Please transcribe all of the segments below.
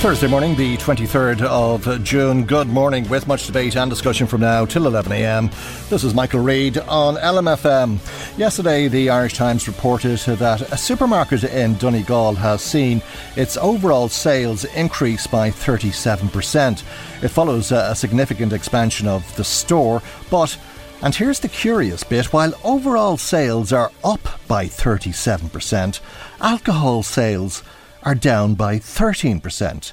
Thursday morning, the 23rd of June. Good morning, with much debate and discussion from now till 11am. This is Michael Reade on LMFM. Yesterday, the Irish Times reported that a supermarket in Donegal has seen its overall sales increase by 37%. It follows a significant expansion of the store, but and here's the curious bit while overall sales are up by 37%, alcohol sales are down by 13%.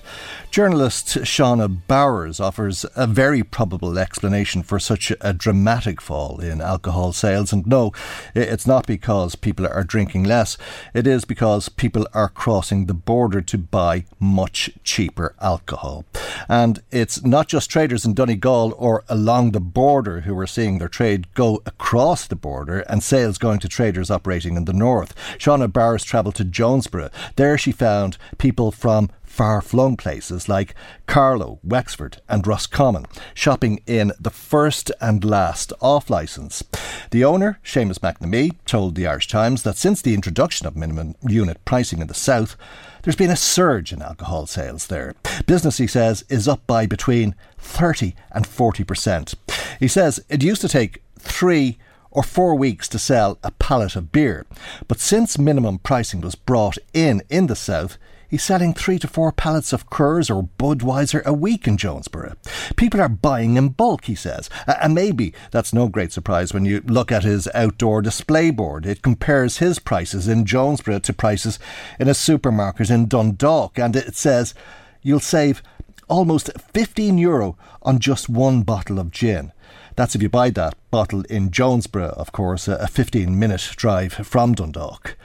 Journalist Shauna Bowers offers a very probable explanation for such a dramatic fall in alcohol sales. And no, it's not because people are drinking less, it is because people are crossing the border to buy much cheaper alcohol. And it's not just traders in Donegal or along the border who are seeing their trade go across the border and sales going to traders operating in the north. Shauna Bowers travelled to Jonesborough. There she found people from far flung places like Carlow, Wexford, and Roscommon, shopping in the first and last off licence. The owner, Seamus McNamee, told the Irish Times that since the introduction of minimum unit pricing in the south, there's been a surge in alcohol sales there. Business, he says, is up by between 30 and 40%. He says it used to take three or four weeks to sell a pallet of beer. But since minimum pricing was brought in in the south, He's selling three to four pallets of Coors or Budweiser a week in Jonesborough. People are buying in bulk, he says. And maybe that's no great surprise when you look at his outdoor display board. It compares his prices in Jonesborough to prices in a supermarket in Dundalk. And it says you'll save almost 15 euro on just one bottle of gin. That's if you buy that bottle in Jonesborough, of course, a 15 minute drive from Dundalk.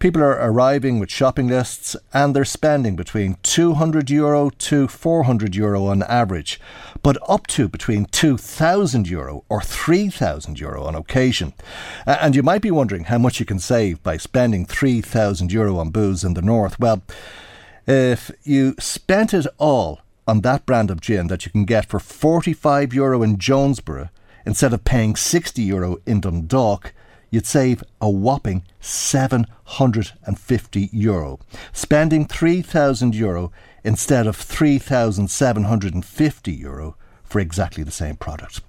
People are arriving with shopping lists and they're spending between 200 euro to 400 euro on average, but up to between 2,000 euro or 3,000 euro on occasion. And you might be wondering how much you can save by spending 3,000 euro on booze in the north. Well, if you spent it all on that brand of gin that you can get for 45 euro in Jonesborough instead of paying 60 euro in Dundalk, you'd save a whopping 750 euro. Spending 3,000 euro instead of 3,750 euro for exactly the same product.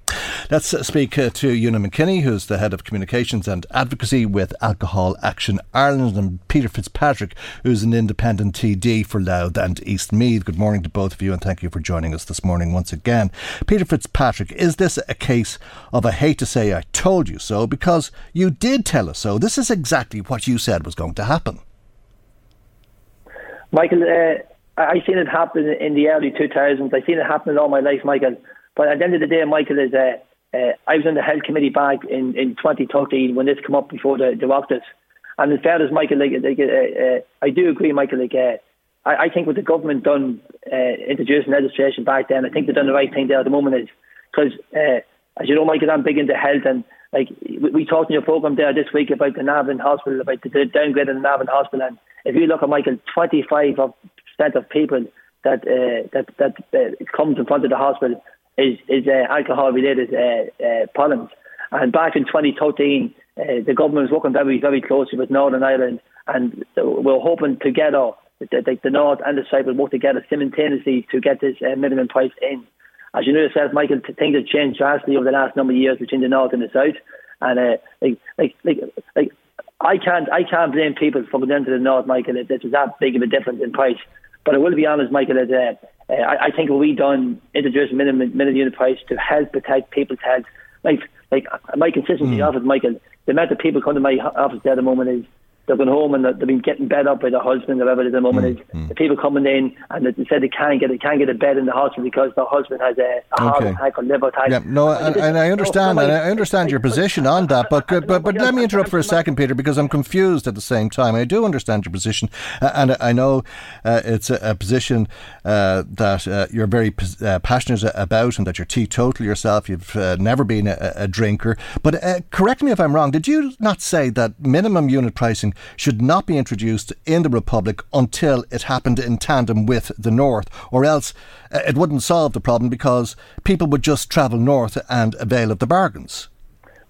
Let's uh, speak uh, to Una McKinney, who's the head of communications and advocacy with Alcohol Action Ireland, and Peter Fitzpatrick, who's an independent TD for Louth and East Meath. Good morning to both of you, and thank you for joining us this morning once again. Peter Fitzpatrick, is this a case of I hate to say I told you so because you did tell us so? This is exactly what you said was going to happen. Michael, uh, I seen it happen in the early 2000s. I've seen it happen all my life, Michael. But at the end of the day, Michael is. Uh, uh, I was on the health committee back in, in 2013 when this came up before the, the Oireachtas. And as far as Michael, like, like uh, uh, I do agree, Michael. Like, uh, I, I think what the government done uh, introducing legislation back then, I think they've done the right thing there at the moment. Is because, as you know, Michael, I'm big into health, and like we, we talked in your program there this week about the Navan Hospital, about the, the downgrade of the Navan Hospital, and if you look at Michael, 25 percent of people that uh, that that uh, comes in front of the hospital is is uh, alcohol related uh, uh, problems. And back in 2013, uh, the government was working very very closely with Northern Ireland, and we're hoping together the, the North and the South will work together simultaneously to get this uh, minimum price in. As you know yourself, Michael, things have changed drastically over the last number of years between the North and the South. And like, like, like, like, I can't, I can't blame people for going down to the North, Michael. If there's that big of a difference in price. But I will be honest, Michael, that uh, uh, I, I think what we done introduce minimum minimum unit price to help protect people's health. Like, like my consistency mm. office, Michael. The amount of people come to my office there at the moment is they're going home and they've been getting bed up by their husband or whatever at the moment mm, is. Mm. The people coming in and they said they can't get they can't get a bed in the hospital because their husband has a, a heart okay. attack or liver attack. Yeah, no, and, and I understand, and I understand your position on that. But but but, but let me interrupt for a second, Peter, because I'm confused at the same time. I do understand your position, uh, and I know uh, it's a, a position uh, that uh, you're very uh, passionate about, and that you're teetotal yourself. You've uh, never been a, a drinker. But correct me if I'm wrong. Did you not say that minimum unit pricing should not be introduced in the Republic until it happened in tandem with the North, or else uh, it wouldn't solve the problem because people would just travel north and avail of the bargains.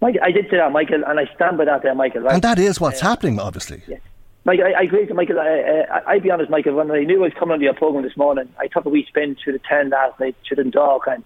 Mike, I did say that, Michael, and I stand by that there, Michael. Right? And that is what's uh, happening, obviously. Yeah. Mike, I, I agree with you, Michael. I, I, I'll be honest, Michael. When I knew I was coming on your program this morning, I took a wee spin through the town last night, through Dundalk, and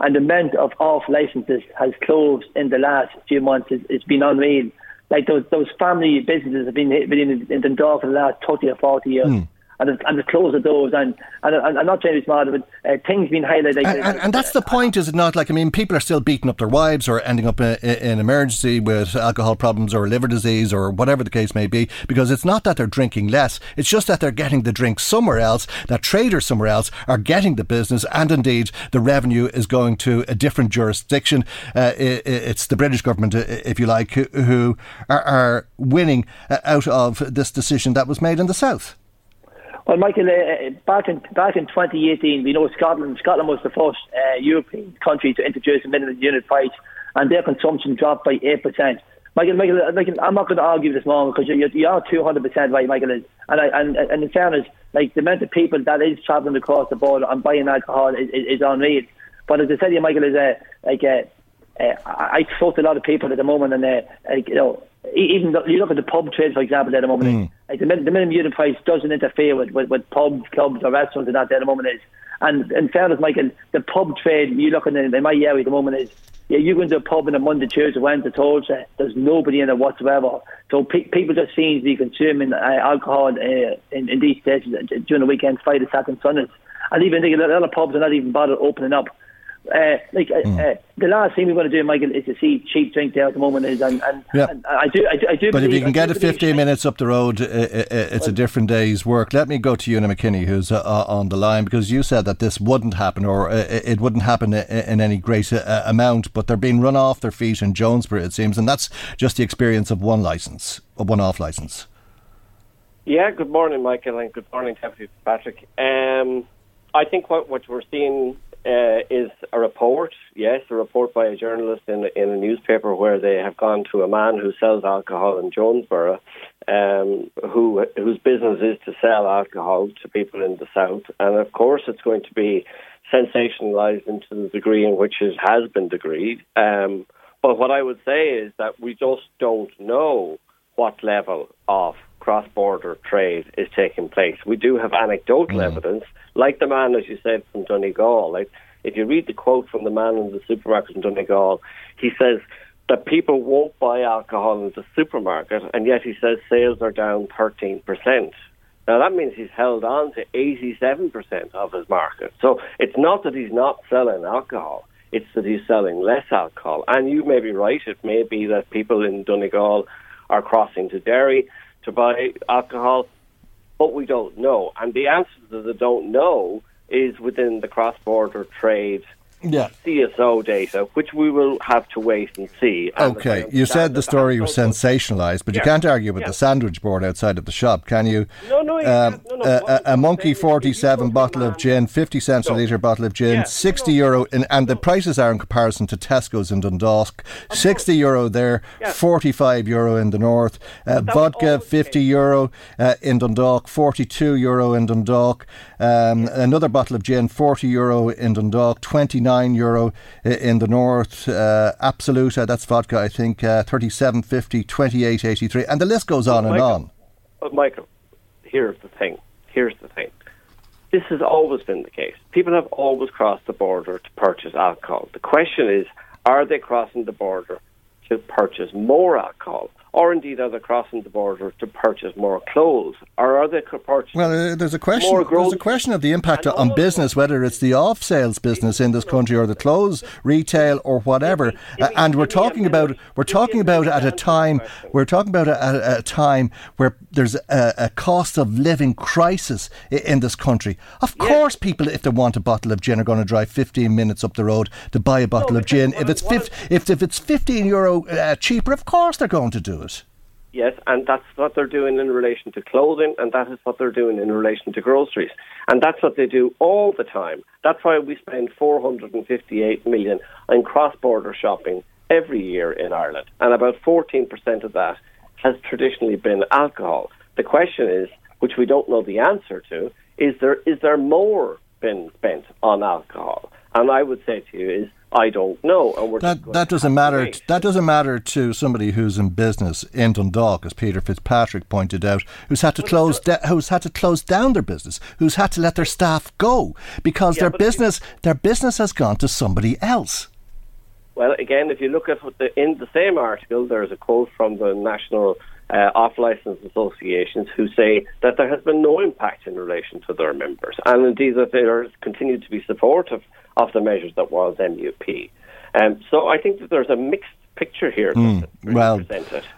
and the amount of off licences has closed in the last few months. It's, it's been unreal like those those family businesses have been, been in, in Dundalk for the last 30 or 40 years. Mm and and the close the doors and and, and I'm not saying smart, but uh, things being highlighted. And, and, and, that's the point, is it not? Like I mean, people are still beating up their wives or ending up in, in emergency with alcohol problems or liver disease or whatever the case may be, because it's not that they're drinking less; it's just that they're getting the drink somewhere else. That traders somewhere else are getting the business, and indeed the revenue is going to a different jurisdiction. Uh, it, it's the British government, if you like, who are, are winning uh, out of this decision that was made in the south. Well, Michael, uh, uh, back in back in 2018, we know Scotland Scotland was the first uh, European country to introduce a minimum unit price, and their consumption dropped by eight percent. Michael, Michael, Michael, I'm not going to argue this moment because you, you are 200 percent right, Michael. And I, and and in fairness, like the amount of people that is travelling across the border and buying alcohol is, is, is unreal. But as I said, to you, Michael, is uh, like a uh, I talk to a lot of people at the moment, and uh, like, you know, even you look at the pub trade, for example, at the moment, mm. like the, the minimum unit price doesn't interfere with, with, with pubs, clubs, or restaurants, and that at the moment is. And in fairness, Michael, the pub trade you look at in, in my area at the moment is yeah, you go into a pub on a Monday, Tuesday, Wednesday, Thursday, there's nobody in it whatsoever. So pe- people just seem to be consuming uh, alcohol uh, in, in these days during the weekends, Friday, Saturday, Sundays. And even a lot of pubs are not even bothered opening up. Uh, like mm. uh, the last thing we want to do, Michael, is to see cheap drink there at the moment. Is and, and, yeah. and I do, I do, I do. But if you can get it 15 minutes up the road, uh, it's well, a different day's work. Let me go to Una McKinney, who's uh, on the line, because you said that this wouldn't happen, or it wouldn't happen in any great amount. But they're being run off their feet in Jonesboro, it seems, and that's just the experience of one license, a one-off license. Yeah. Good morning, Michael, and good morning, Deputy Patrick. Um, I think what what we're seeing uh, is a report, yes, a report by a journalist in, in a newspaper where they have gone to a man who sells alcohol in Jonesboro, um, who whose business is to sell alcohol to people in the south, and of course it's going to be sensationalized into the degree in which it has been degreed. Um, but what I would say is that we just don't know what level of cross border trade is taking place. We do have anecdotal mm. evidence, like the man, as you said, from Donegal. Like, if you read the quote from the man in the supermarket in Donegal, he says that people won't buy alcohol in the supermarket, and yet he says sales are down 13%. Now, that means he's held on to 87% of his market. So it's not that he's not selling alcohol, it's that he's selling less alcohol. And you may be right, it may be that people in Donegal are crossing to Derry to buy alcohol, but we don't know. And the answer to the don't know is within the cross border trade yeah. CSO data, which we will have to wait and see. And okay, you said the story was sensationalised, but yeah. you can't argue with yeah. the sandwich board outside of the shop, can you? No, no, um, no, no. A, a, a Monkey 47 bottle of gin, 50 cents a litre bottle of gin, 60 euro, in, and the prices are in comparison to Tesco's in Dundalk. 60 euro there, 45 euro in the north. Uh, vodka, 50 euro uh, in Dundalk, 42 euro in Dundalk. Um, another bottle of gin, 40 euro in Dundalk, 29 euro in the north. Uh, Absoluta, that's vodka, I think, uh, 37.50, 28.83, and the list goes on and on. But Michael, here's the thing. here's the thing. This has always been the case. People have always crossed the border to purchase alcohol. The question is, are they crossing the border to purchase more alcohol? Or indeed are they crossing the border to purchase more clothes, or are they purchasing well? Uh, there's a question. There's a question of the impact on business, whether it's the off sales business in this country or the clothes retail or whatever. Uh, and we're talking about we're talking about at a time we're talking about at a time where there's a, a cost of living crisis in this country. Of course, people, if they want a bottle of gin, are going to drive 15 minutes up the road to buy a bottle of gin. If it's if if it's 15 euro uh, cheaper, of course they're going to do it. Yes, and that's what they're doing in relation to clothing, and that is what they're doing in relation to groceries. And that's what they do all the time. That's why we spend 458 million on cross-border shopping every year in Ireland, and about 14% of that has traditionally been alcohol. The question is, which we don't know the answer to, is there is there more been spent on alcohol? And I would say to you is I don't know. And that that doesn't matter. T- that doesn't matter to somebody who's in business in Dundalk, as Peter Fitzpatrick pointed out, who's had to close da- who's had to close down their business, who's had to let their staff go because yeah, their business their business has gone to somebody else. Well, again, if you look at the, in the same article, there's a quote from the National uh, off license associations who say that there has been no impact in relation to their members, and indeed that they are continued to be supportive of the measures that was MUP. Um, so I think that there's a mixed picture here. Mm, well,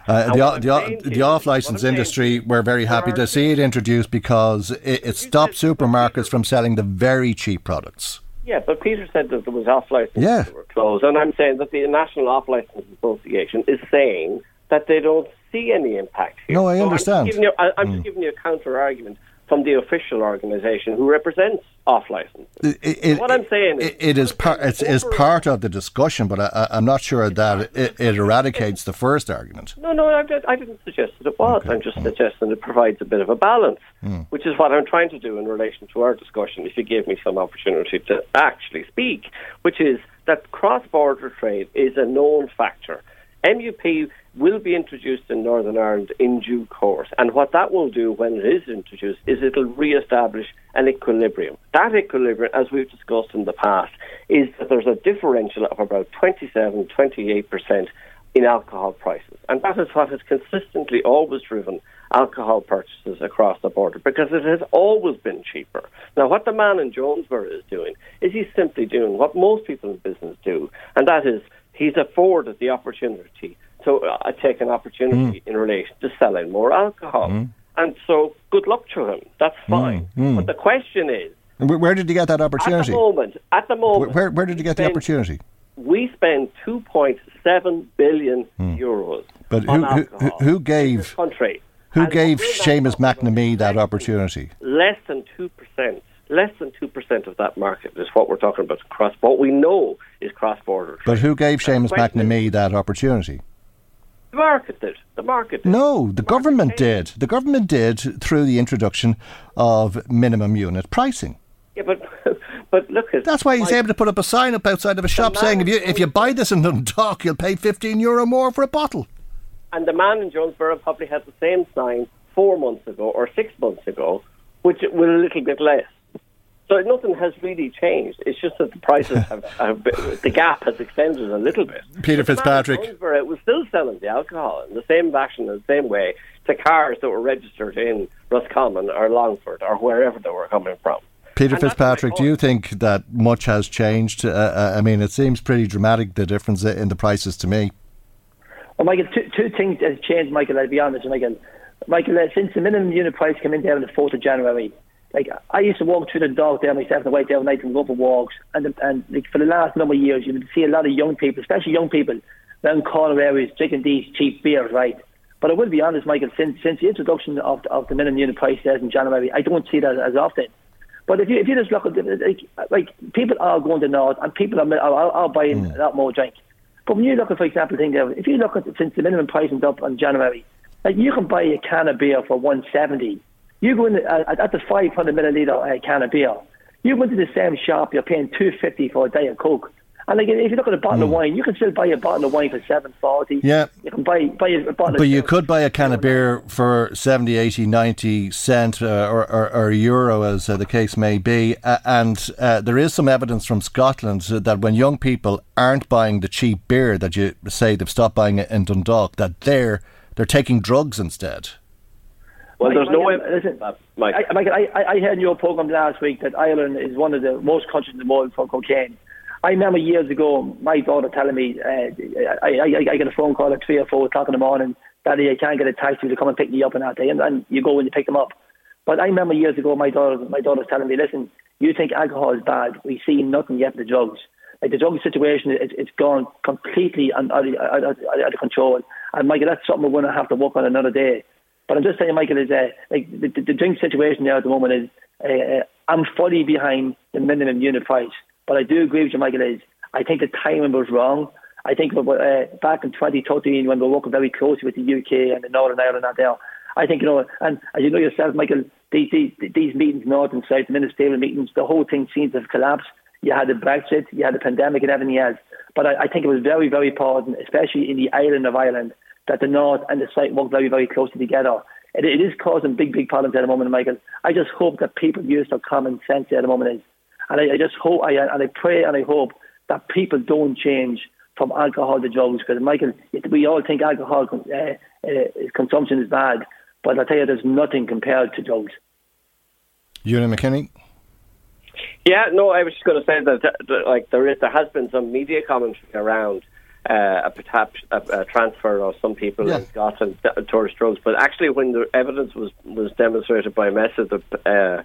uh, the, the, the off license industry, we're very happy to see it introduced because it, it stopped supermarkets from selling the very cheap products. Yeah, but Peter said that there was off licenses yeah. that were closed, and I'm saying that the National Off License Association is saying that they don't see any impact here. No, I so understand. I'm, just giving you, I, am mm. just giving you a counter argument from the official organisation who represents off license. what I'm saying is, it is part it's, it's part of the discussion, but I, am not sure that it, it, eradicates the first argument. No, no, I, I didn't suggest that it was. Okay. I'm just mm. suggesting it provides a bit of a balance, mm. which is what I'm trying to do in relation to our discussion. If you gave me some opportunity to actually speak, which is that cross-border trade is a known factor. MUP will be introduced in Northern Ireland in due course. And what that will do when it is introduced is it'll re-establish an equilibrium. That equilibrium, as we've discussed in the past, is that there's a differential of about 27, 28% in alcohol prices. And that is what has consistently always driven alcohol purchases across the border because it has always been cheaper. Now, what the man in Jonesboro is doing is he's simply doing what most people in business do, and that is he's afforded the opportunity to uh, take an opportunity mm. in relation to selling more alcohol. Mm. And so, good luck to him. That's hmm. fine. Mm. But the question is, where did you get that opportunity? At the moment, at the moment, where, where did you get the opportunity? We spend 2.7 billion hmm. euros. But who, who, who gave country? Who and gave Seamus McNamee that opportunity? Less than two percent less than 2% of that market is what we're talking about cross what we know is cross border but who gave Seamus McNamee that opportunity the market did. The market did. No, the, the government did. The government did through the introduction of minimum unit pricing. Yeah, but but look at that's why he's able to put up a sign up outside of a shop saying if you if you buy this in Dundalk, you'll pay fifteen euro more for a bottle. And the man in Jonesboro probably had the same sign four months ago or six months ago, which with a little bit less. So nothing has really changed. It's just that the prices have, have been, the gap has extended a little bit. Peter Fitzpatrick. It was still selling the alcohol in the same fashion, in the same way, to cars that were registered in Roscommon or Longford or wherever they were coming from. Peter and Fitzpatrick, do you think that much has changed? Uh, uh, I mean, it seems pretty dramatic the difference in the prices to me. Well, Michael, two, two things have changed, Michael. I'll be honest, Michael. Michael, uh, since the minimum unit price came in there on the fourth of January, like I used to walk through the dog there myself and wait there night and go for walks. And and like, for the last number of years, you would see a lot of young people, especially young people, around corner areas drinking these cheap beers, right? But I will be honest, Michael, since since the introduction of of the minimum unit price there in January, I don't see that as often. But if you if you just look at like like people are going to North and people are are, are buying mm. a lot more drink. But when you look at, for example, thing there, if you look at since the minimum price went up in January, like you can buy a can of beer for one seventy you go in the, uh, at the 500 milliliter uh, can of beer. You go into the same shop, you're paying 250 for a Diet Coke. And like, if you look at a bottle Hmm. of wine, you can still buy a bottle of wine for seven forty. Yeah. you can buy buy a bottle. But you could buy a can of beer for 70, 80, 90 cent uh, or, or, or euro, as uh, the case may be. Uh, and uh, there is some evidence from Scotland that when young people aren't buying the cheap beer that you say they've stopped buying it in Dundalk, that they're they're taking drugs instead. Well, Mike, there's no Mike, evidence listen, of that, Mike. I, Mike, I, I I heard in your program last week that Ireland is one of the most countries in the world for cocaine. I remember years ago my daughter telling me uh, I, I, I get a phone call at three or four o'clock in the morning, Daddy, I can't get a taxi to come and pick me up on that day, and, and you go and you pick them up. But I remember years ago my daughter my daughter's telling me, listen, you think alcohol is bad? We see nothing yet in the drugs. Like the drug situation, it's, it's gone completely out, of, out, of, out of control. And Michael, that's something we're going to have to work on another day. But I'm just saying, Michael, is uh, like the, the, drink situation there at the moment is uh, uh, I'm fully behind the minimum unit price. But I do agree with you, Michael. Is I think the timing was wrong. I think uh, back in 2013 when we were working very closely with the UK and the Northern Ireland out there, I think you know, and as you know yourself, Michael, these these, these meetings, North and South ministerial meetings, the whole thing seems to have collapsed. You had the Brexit, you had the pandemic, and everything else. But I, I think it was very, very important, especially in the island of Ireland, that the North and the South work very, very closely together. It, it is causing big, big problems at the moment, Michael. I just hope that people use their common sense at the moment. Is, and I, I just hope, I, and I pray and I hope that people don't change from alcohol to drugs. Because, Michael, we all think alcohol uh, uh, consumption is bad, but I tell you, there's nothing compared to drugs. Una McKinney? Yeah, no, I was just going to say that, that, that, like there is there has been some media commentary around uh, a, perhaps a, a transfer of some people Yeah. in Scotland towards drugs, but actually when the evidence was was demonstrated by MESAS, the uh,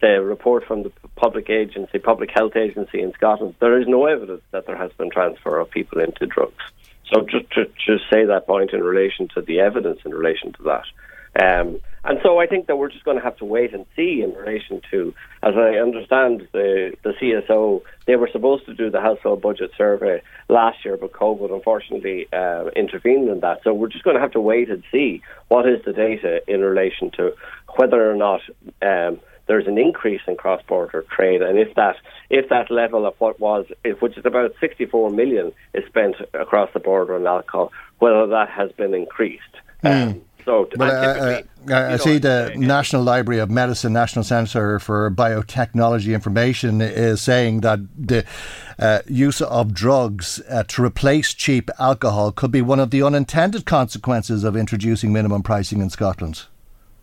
the report from the public agency, public health agency in Scotland, there is no evidence that there has been transfer of people into drugs. So just to just say that point in relation to the evidence in relation to that. Um, and so I think that we're just going to have to wait and see in relation to, as I understand, the, the CSO, they were supposed to do the household budget survey last year, but COVID unfortunately uh, intervened in that. So we're just going to have to wait and see what is the data in relation to whether or not um, there's an increase in cross-border trade, and if that if that level of what was, which is about 64 million, is spent across the border on alcohol, whether that has been increased. Um, so Well, and uh, uh, I, I know, see the National Library of Medicine, National Centre for Biotechnology Information is saying that the uh, use of drugs uh, to replace cheap alcohol could be one of the unintended consequences of introducing minimum pricing in Scotland.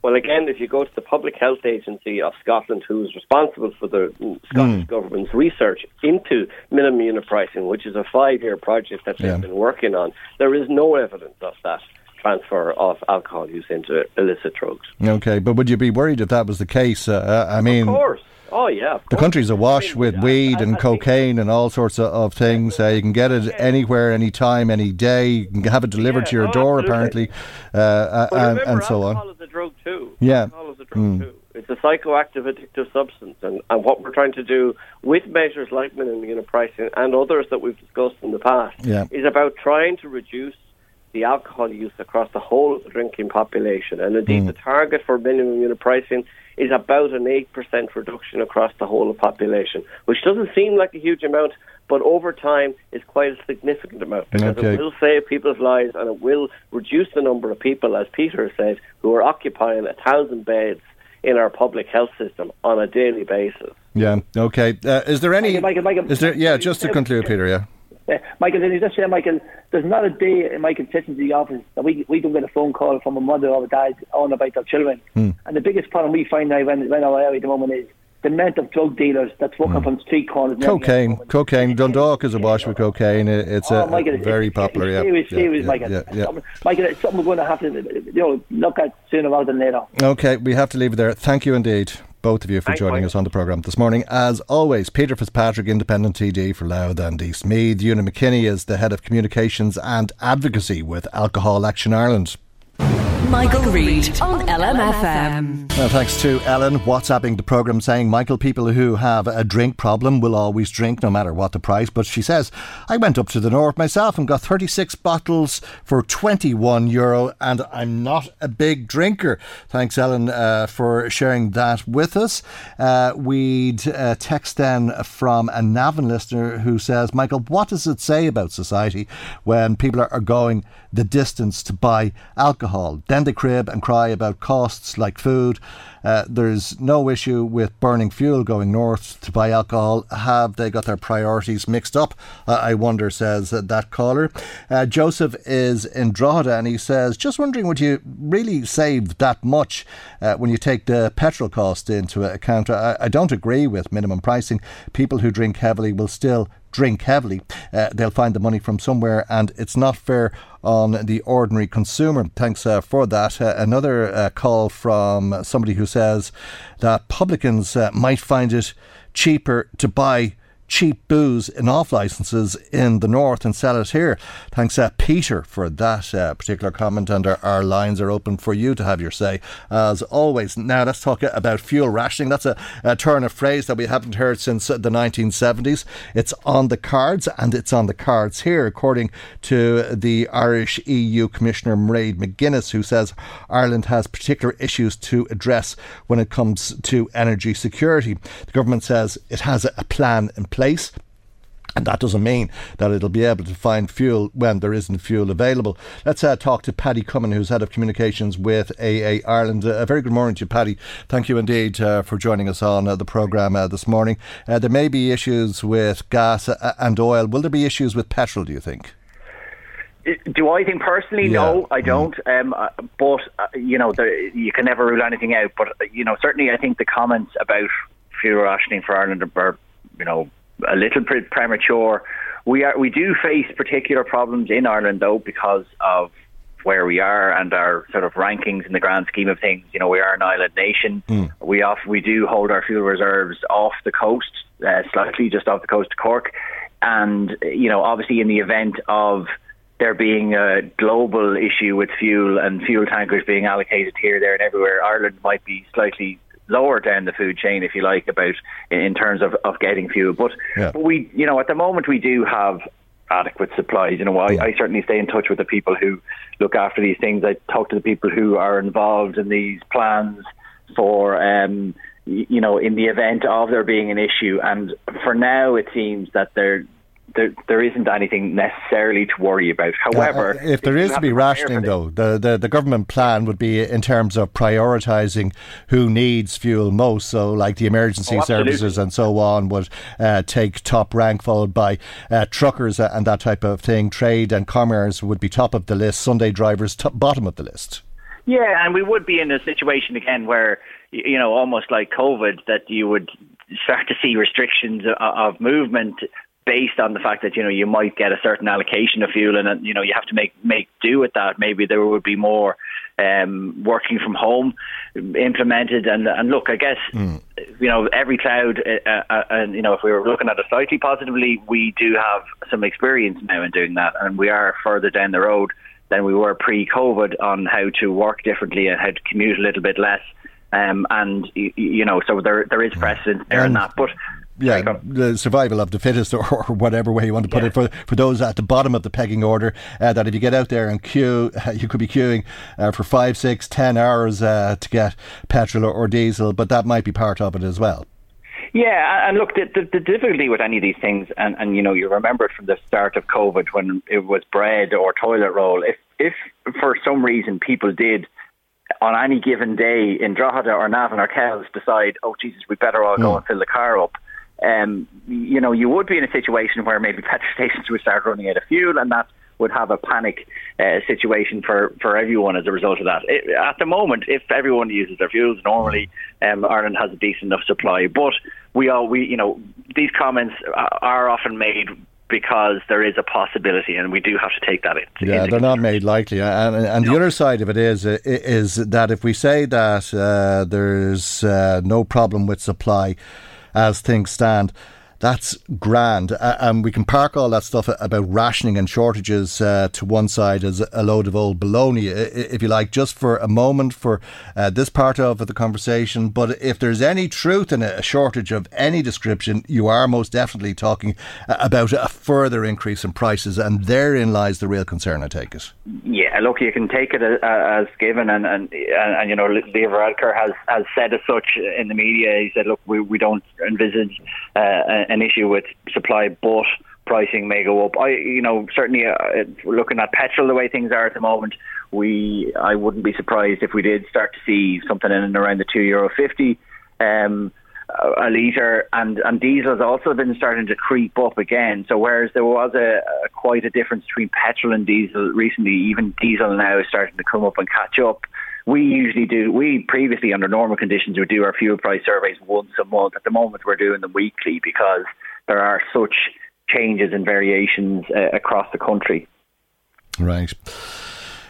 Well, again, if you go to the Public Health Agency of Scotland, who is responsible for the mm, Scottish government's research into minimum unit pricing, which is a five-year project that they've Yeah. been working on, there is no evidence of that transfer of alcohol use into illicit drugs. Okay, but would you be worried if that was the case? Uh, uh, I mean, Of course. Oh, yeah. the country's awash I mean, with weed I- and I think- cocaine and all sorts of, of things. Uh, you can get it anywhere, anytime, any day. You can have it delivered Yeah, to your oh, door, absolutely. apparently, uh, uh, and, remember, and so on. alcohol is a drug too. Yeah. Alcohol is a drug too. It's a psychoactive addictive substance. And, and what we're trying to do with measures like minimum unit pricing and others that we've discussed in the past Yeah. is about trying to reduce the alcohol use across the whole drinking population. And indeed, the target for minimum unit pricing is about an 8% reduction across the whole of population, which doesn't seem like a huge amount, but over time is quite a significant amount because Okay. it will save people's lives and it will reduce the number of people, as Peter said, who are occupying a thousand beds in our public health system on a daily basis. Yeah. Okay. Uh, is there any? Michael, Michael, Michael. is there? Yeah. Just to conclude, Peter. Yeah. Uh, Michael, did you just say, Michael, there's not a day in my constituency office that we, we don't get a phone call from a mother or a dad on about their children. Hmm. And the biggest problem we find now when, when our area at the moment is the amount of drug dealers that's walking from street corners. and everything at the Cocaine. Cocaine. Dundalk is awash with cocaine. It's Oh, uh, Michael, very it's popular. Yeah. Serious, yeah, serious, yeah, Michael. yeah, yeah. Something- Michael, it's something we're going to have to you know, look at sooner rather than later. Okay, we have to leave it there. Thank you indeed, both of you, for Thanks, joining Michael. us on the programme this morning. As always, Peter Fitzpatrick, Independent TD for Louth and East Meath. Una McKinney is the Head of Communications and Advocacy with Alcohol Action Ireland. Michael, Reade on LMFM. Well, thanks to Ellen WhatsApping the programme saying, Michael, people who have a drink problem will always drink no matter what the price. But she says, I went up to the north myself and got 36 bottles for 21 euro and I'm not a big drinker. Thanks, Ellen, uh, for sharing that with us. Uh, we'd uh, text then from a Navan listener who says, Michael, what does it say about society when people are going the distance to buy alcohol? Then they crib and cry about costs like food. Uh, there's no issue with burning fuel going north to buy alcohol. Have they got their priorities mixed up? Uh, I wonder, says that caller. Uh, Joseph is in Drogheda and he says, just wondering, would you really save that much uh, when you take the petrol cost into account? I, I don't agree with minimum pricing. People who drink heavily will still drink heavily. Uh, they'll find the money from somewhere, and it's not fair on the ordinary consumer. Thanks uh, for that. Uh, another uh, call from somebody who says that publicans uh, might find it cheaper to buy cheap booze in off licenses in the north and sell it here. Thanks, uh, Peter, for that uh, particular comment. And our, our, lines are open for you to have your say, as always. Now, let's talk about fuel rationing. That's a, a turn of phrase that we haven't heard since the 1970s. It's on the cards, and it's on the cards here, according to the Irish EU Commissioner Mairead McGuinness, who says Ireland has particular issues to address when it comes to energy security. The government says it has a plan in. And that doesn't mean that it'll be able to find fuel when there isn't fuel available. Let's uh, talk to Paddy Comyn, who's head of communications with AA Ireland. Uh, a very good morning to you, Paddy. Thank you indeed uh, for joining us on uh, the programme uh, this morning. Uh, there may be issues with gas and oil. Will there be issues with petrol, do you think? Do I think personally? Yeah. No, I mm. don't. Mm. Um, but you know, the, you can never rule anything out. But you know, certainly, I think the comments about fuel rationing for Ireland are, you know, a little bit premature. We are we do face particular problems in Ireland though because of where we are and our sort of rankings in the grand scheme of things. You know, we are an island nation. Mm. We off we do hold our fuel reserves off the coast, uh, slightly just off the coast of Cork, and you know, obviously in the event of there being a global issue with fuel and fuel tankers being allocated here, there, and everywhere, Ireland might be slightly lower down the food chain, if you like, about in terms of, of getting fuel. But, yeah. but we, you know, at the moment we do have adequate supplies. You know, I, I certainly stay in touch with the people who look after these things. I talk to the people who are involved in these plans for. Um, you know, in the event of there being an issue, and for now, it seems that there there, there isn't anything necessarily to worry about. However, uh, if there is to be rationing, though, the, the, the government plan would be in terms of prioritising who needs fuel most. So, like the emergency oh, services and so on would uh, take top rank, followed by uh, truckers and that type of thing. Trade and commerce would be top of the list. Sunday drivers top, bottom of the list. Yeah, and we would be in a situation again where you know almost like COVID that you would start to see restrictions of movement based on the fact that you know you might get a certain allocation of fuel and you know you have to make make do with that. Maybe there would be more um, working from home implemented. And and look, I guess mm. you know every cloud, uh, uh, uh, and you know if we were looking at it slightly positively, we do have some experience now in doing that, and we are further down the road than we were pre-COVID on how to work differently and how to commute a little bit less. Um, and you know, so there there is hmm. precedent there in that. But yeah, the survival of the fittest, or, or, whatever way you want to put yeah. it, for for those at the bottom of the pegging order, uh, that if you get out there and queue, uh, you could be queuing uh, for five, six, ten hours uh, to get petrol or, or, diesel, but that might be part of it as well. Yeah, and look, the, the, the, difficulty with any of these things, and, and you know, you remember it from the start of COVID when it was bread or toilet roll. If if for some reason people did on any given day in Drogheda or Navan or Kells decide, oh Jesus, we better all go mm. and fill the car up um, you know, you would be in a situation where maybe petrol stations would start running out of fuel, and that would have a panic uh, situation for, for everyone as a result of that. It, at the moment, if everyone uses their fuels normally, um, Ireland has a decent enough supply. But we all we you know these comments are often made because there is a possibility, and we do have to take that in. Yeah, they're not made likely, and and no. the other side of it is is that if we say that uh, there's uh, no problem with supply as things stand. That's grand. Uh, and we can park all that stuff about rationing and shortages uh, to one side as a load of old baloney, if you like, just for a moment for uh, this part of the conversation. But if there's any truth in a shortage of any description, you are most definitely talking uh, about a further increase in prices. And therein lies the real concern, I take it. Yeah, look, you can take it as, given. And, and, and, and, you know, Leo Varadkar has, has said as such in the media. He said, look, we, we don't envisage uh, an issue with supply, but pricing may go up. I, you know, certainly uh, looking at petrol the way things are at the moment, we I wouldn't be surprised if we did start to see something in and around the two euro fifty. Um, a litre and, and diesel has also been starting to creep up again. So whereas there was a, a, quite a difference between petrol and diesel recently, even diesel now is starting to come up and catch up. We usually do. We previously, under normal conditions, would do our fuel price surveys once a month. At the moment, we're doing them weekly because there are such changes and variations uh, across the country. Right.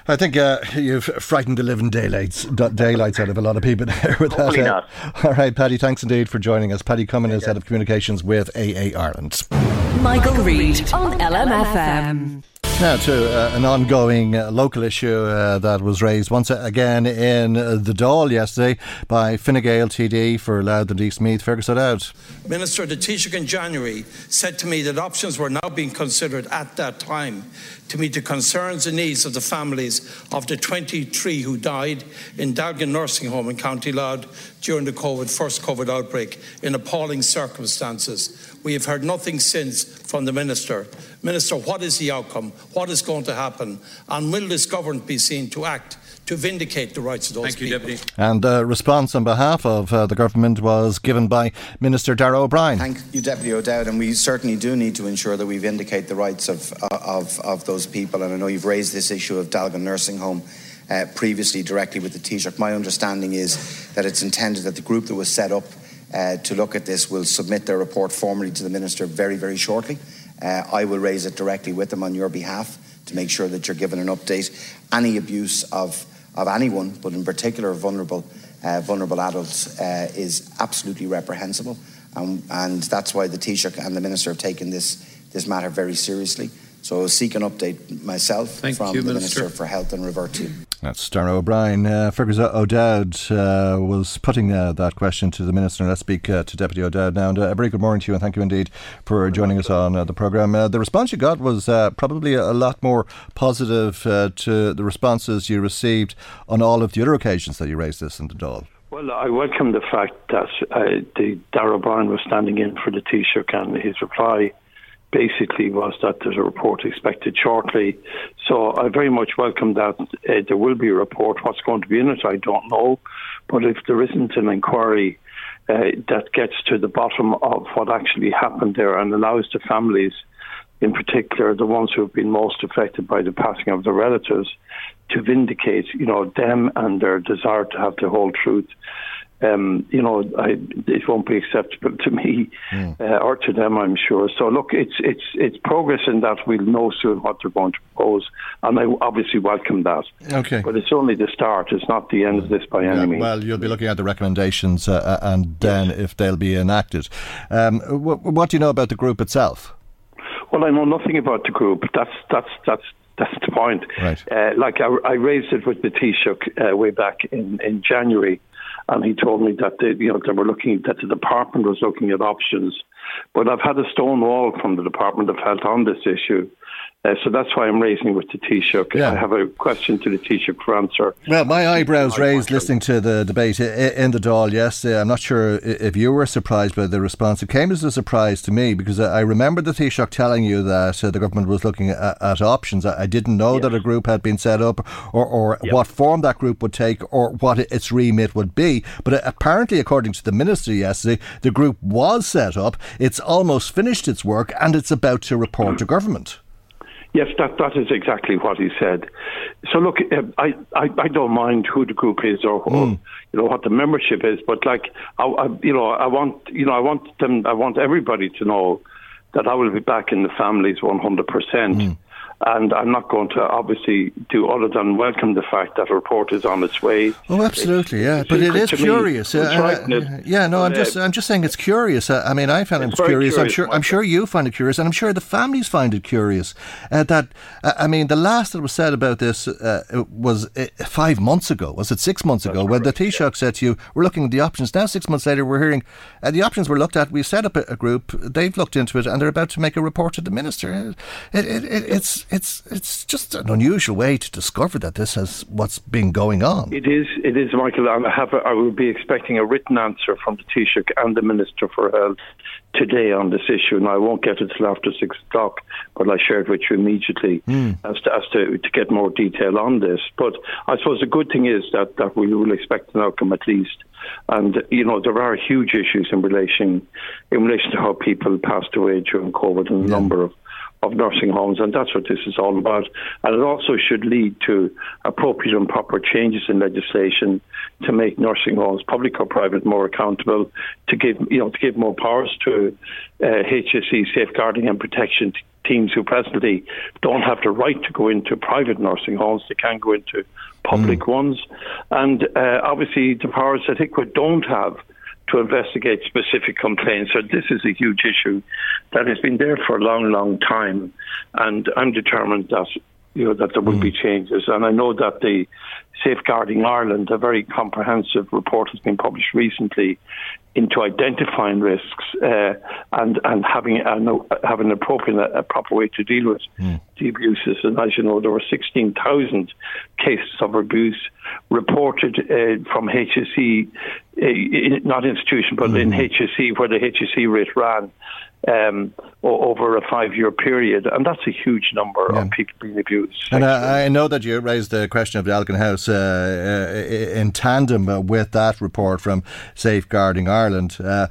I think uh, you've frightened the living daylights daylights out of a lot of people there with Hopefully that. Uh, not. All right, Paddy, thanks indeed for joining us. Paddy Comyn is Head of Communications with AA Ireland. Michael, Michael Reade on LMFM. Now to uh, an ongoing uh, local issue uh, that was raised once again in the Dáil yesterday by Fine Gael TD for Louth and Eastmeath, Fergus O'Dowd. Minister the Taoiseach in January said to me that options were now being considered at that time to meet the concerns and needs of the families of the 23 who died in Dealgan Nursing Home in County Louth during the COVID, first COVID outbreak in appalling circumstances. We have heard nothing since from the Minister. Minister, what is the outcome? What is going to happen? And will this government be seen to act to vindicate the rights of those Thank people. You, Deputy. And the response on behalf of uh, the government was given by Minister Darragh O'Brien. Thank you, Deputy O'Dowd. And we certainly do need to ensure that we vindicate the rights of, of, of those people. And I know you've raised this issue of Dealgan Nursing Home. Uh, previously, directly with the Taoiseach. My understanding is that it's intended that the group that was set up uh, to look at this will submit their report formally to the Minister very, very shortly. Uh, I will raise it directly with them on your behalf to make sure that you're given an update. Any abuse of, of anyone, but in particular vulnerable, uh, vulnerable adults, uh, is absolutely reprehensible. Um, and that's why the Taoiseach and the Minister have taken this, this matter very seriously. So I'll seek an update myself Thank from you, the Minister. Minister for Health and revert to you. That's Darragh O'Brien. Uh, Fergus O'Dowd uh, was putting uh, that question to the Minister. Let's speak uh, to Deputy O'Dowd now. And uh, a very good morning to you, and thank you indeed for joining us on uh, the programme. the response you got was probably a lot more positive to the responses you received on all of the other occasions that you raised this in the Dáil. Well, I welcome the fact that the Darragh O'Brien was standing in for the Taoiseach, and his reply basically was that there's a report expected shortly. So I very much welcome that uh, there will be a report. What's going to be in it, I don't know. But if there isn't an inquiry uh, that gets to the bottom of what actually happened there and allows the families, in particular the ones who have been most affected by the passing of their relatives, to vindicate, you know, them and their desire to have the whole truth um, you know, I, it won't be acceptable to me mm. uh, or to them, I'm sure. So, look, it's it's it's progress in that we'll know soon what they're going to propose, and I obviously welcome that. Okay, but it's only the start; it's not the end of this by yeah, any means. Well, you'll be looking at the recommendations uh, uh and then yes. if they'll be enacted. Um, w- what do you know about the group itself? Well, I know nothing about the group. That's that's that's that's the point. Right. Uh, like I, I, raised it with the Taoiseach uh, way back in, in January, and he told me that they, you know they were looking that the department was looking at options. But I've had a stone wall from the Department of Health on this issue. Uh, so that's why I'm raising it with the Taoiseach. Yeah. I have a question to the Taoiseach for answer. Well, my eyebrows raised listening to the debate in the Dáil yesterday. I'm not sure if you were surprised by the response. It came as a surprise to me because I remember the Taoiseach telling you that uh, the government was looking at, at options. I didn't know yes. that a group had been set up or, or yep. what form that group would take or what its remit would be. But uh, apparently, according to the Minister yesterday, the group was set up, it's almost finished its work, and it's about to report to government. Yes, that that is exactly what he said. So look, uh, I, I, I don't mind who the group is or, mm. or you know what the membership is, but like I, I, you know I want you know I want them I want everybody to know that I will be back in the families one hundred percent. And I'm not going to obviously do other than welcome the fact that a report is on its way. Oh, absolutely, yeah. It's, but it is curious. Me, uh, uh, yeah, no, I'm uh, just I'm just saying it's curious. Uh, I mean, I found it curious. curious. I'm sure I'm sure you find it curious, and I'm sure the families find it curious. Uh, that uh, I mean, the last that was said about this was five months ago. Was it six months ago? when the Taoiseach said to you, "We're looking at the options." Now, six months later, we're hearing the options were looked at. We've set up a, a, group. They've looked into it, and they're about to make a report to the minister. It, it, it, it's it's it's just an unusual way to discover that this has what's been going on. It is, it is, Michael. And I have, a, I will be expecting a written answer from the Taoiseach and the Minister for Health today on this issue, and I won't get it till after six o'clock. But I shared with you immediately mm. as to as to, to get more detail on this. But I suppose the good thing is that that we will expect an outcome at least. And you know there are huge issues in relation in relation to how people passed away during COVID and a yeah. number of of nursing homes, and that's what this is all about. And it also should lead to appropriate and proper changes in legislation to make nursing homes, public or private, more accountable. To give you know to give more powers to uh, HSE safeguarding and protection teams who presently don't have the right to go into private nursing homes; they can go into public mm. ones. And uh, obviously, the powers that HIQA don't have to investigate specific complaints. So this is a huge issue that has been there for a long, long time, and I'm determined that you know that there will mm. be changes. And I know that the Safeguarding Ireland, a very comprehensive report, has been published recently into identifying risks uh, and and having an having an appropriate a proper way to deal with mm. the abuses. And as you know, there were sixteen thousand cases of abuse reported uh, from HSE, uh, not institution, but mm. in HSE, where the HSE rate ran um, over a five-year period, and that's a huge number yeah. of people being abused. And I, I, know that you raised the question of the Dealgan House uh, uh, in tandem with that report from Safeguarding Ireland. Uh,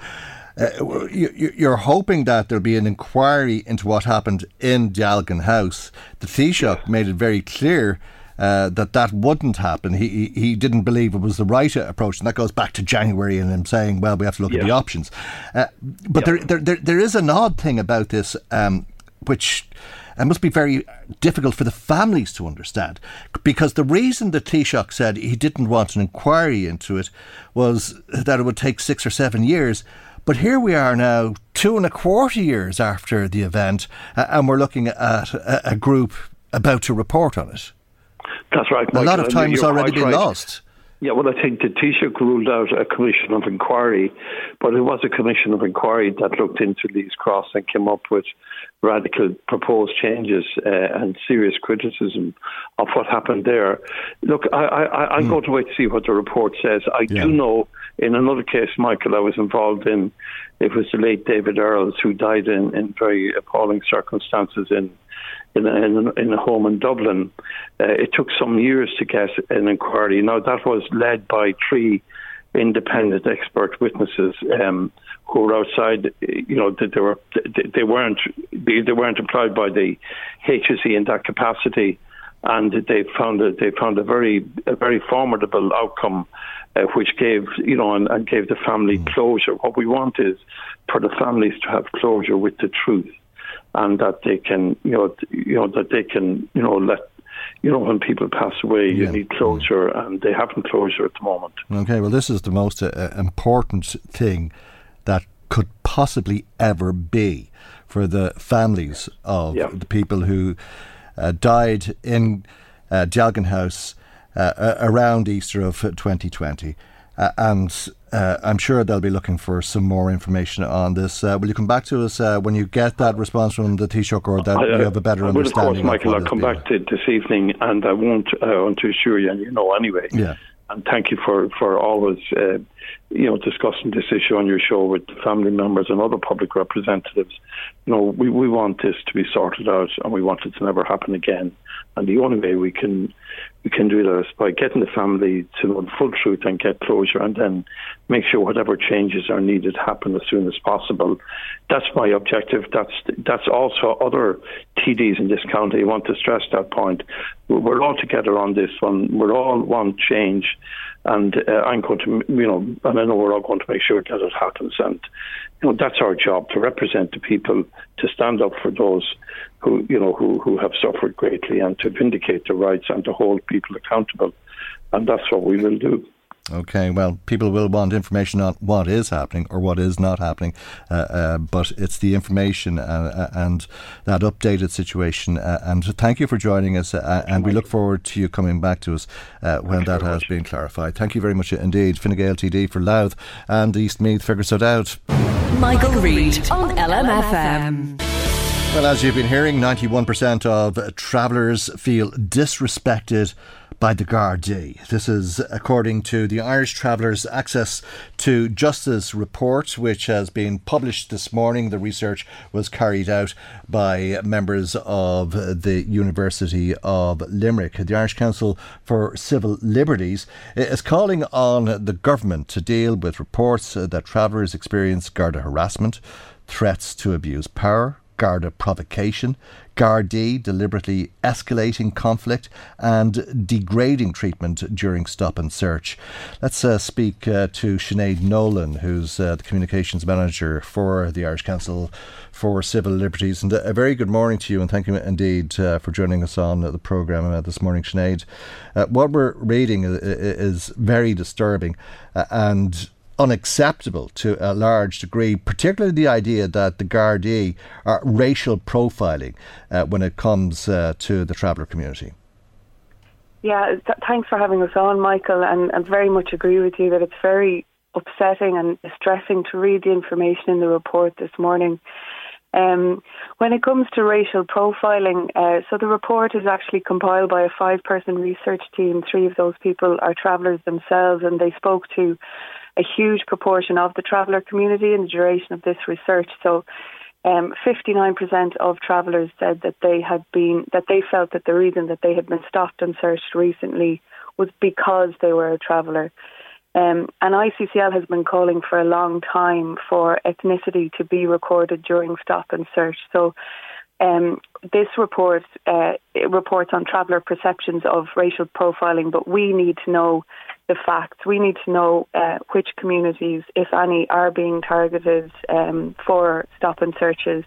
uh, you, are hoping that there'll be an inquiry into what happened in Dealgan House. The Taoiseach made it very clear uh, that that wouldn't happen. He, he didn't believe it was the right approach, and that goes back to January and him saying, "Well, we have to look yeah. at the options." Uh, but yeah. there, there, there, there is an odd thing about this, um, which. It must be very difficult for the families to understand because the reason that Taoiseach said he didn't want an inquiry into it was that it would take six or seven years. But here we are now, two and a quarter years after the event, uh, and we're looking at a, a group about to report on it. That's right. Michael. A lot of time has already been right. lost. Yeah, well, I think the Taoiseach ruled out a commission of inquiry, but it was a commission of inquiry that looked into Leas Cross and came up with radical proposed changes uh, and serious criticism of what happened there. Look, I, I, I'm mm. going to wait to see what the report says. I yeah. do know in another case, Michael, I was involved in, it was the late David Earls who died in, in very appalling circumstances in in a, in a, in a home in Dublin. Uh, it took some years to get an inquiry. Now, that was led by three independent expert witnesses um, who were outside. You know, they, they were they, weren't they, they weren't employed by the HSE in that capacity, and they found a, they found a very a very formidable outcome. Uh, which gave you know and, and gave the family mm. closure. What we want is for the families to have closure with the truth and that they can, you know, you know that they can, you know, let you know, when people pass away, you need closure, and they haven't closure at the moment. Okay, well, this is the most uh, important thing that could possibly ever be for the families of yeah. the people who uh, died in uh, Dealgan House uh, around Easter of 2020. Uh, and uh, I'm sure they'll be looking for some more information on this. Uh, will you come back to us uh, when you get that response from the Taoiseach or that you have a better understanding? Of course, Michael, I'll come back to this evening and I won't uh, want to assure you, and you know anyway. Yeah. And thank you for, for always, uh, you know, discussing this issue on your show with family members and other public representatives. Know, we, we want this to be sorted out and we want it to never happen again. And the only way we can we can do that is by getting the family to know the full truth and get closure, and then make sure whatever changes are needed happen as soon as possible. That's my objective. That's that's also other TDs in this county. I want to stress that point. We're all together on this one. We're all want change, and uh, I'm going to, you know, and I know we're all going to make sure that it happens. And you know, that's our job to represent the people, to stand up for those who, you know, who who have suffered greatly, and to vindicate their rights and to hold people accountable. And that's what we will do. Okay, well, people will want information on what is happening or what is not happening, uh, uh, but it's the information uh, uh and that updated situation. Uh, and thank you for joining us, uh, and we look forward to you coming back to us when that has much. been clarified. Thank you very much indeed, Fine Gael TD for Louth and Eastmeath. Fergus O'Dowd. Michael Reade on LMFM. Well, as you've been hearing, 91% of travellers feel disrespected by the Gardaí. This is according to the Irish Travellers Access to Justice report, which has been published this morning. The research was carried out by members of the University of Limerick. The Irish Council for Civil Liberties is calling on the government to deal with reports that travellers experience Garda harassment, threats to abuse power, Garda provocation, Gardaí deliberately escalating conflict and degrading treatment during stop and search. Let's uh, speak uh, to Sinead Nolan, who's uh, the communications manager for the Irish Council for Civil Liberties. And a very good morning to you, and thank you indeed uh, for joining us on the programme uh, this morning, Sinead. Uh, what we're reading is very disturbing, and unacceptable to a large degree, particularly the idea that the Gardaí are racial profiling uh, when it comes uh, to the traveller community. Yeah, th- thanks for having us on, Michael, and I very much agree with you that it's very upsetting and distressing to read the information in the report this morning. Um, when it comes to racial profiling, uh, so the report is actually compiled by a five person research team. Three of those people are travellers themselves, and they spoke to a huge proportion of the traveller community in the duration of this research. So, um, 59% of travellers said that they had been that they felt that the reason that they had been stopped and searched recently was because they were a traveller. Um, and ICCL has been calling for a long time for ethnicity to be recorded during stop and search. So um, this report uh, reports on traveller perceptions of racial profiling, but we need to know the facts. We need to know uh, which communities, if any, are being targeted um, for stop and searches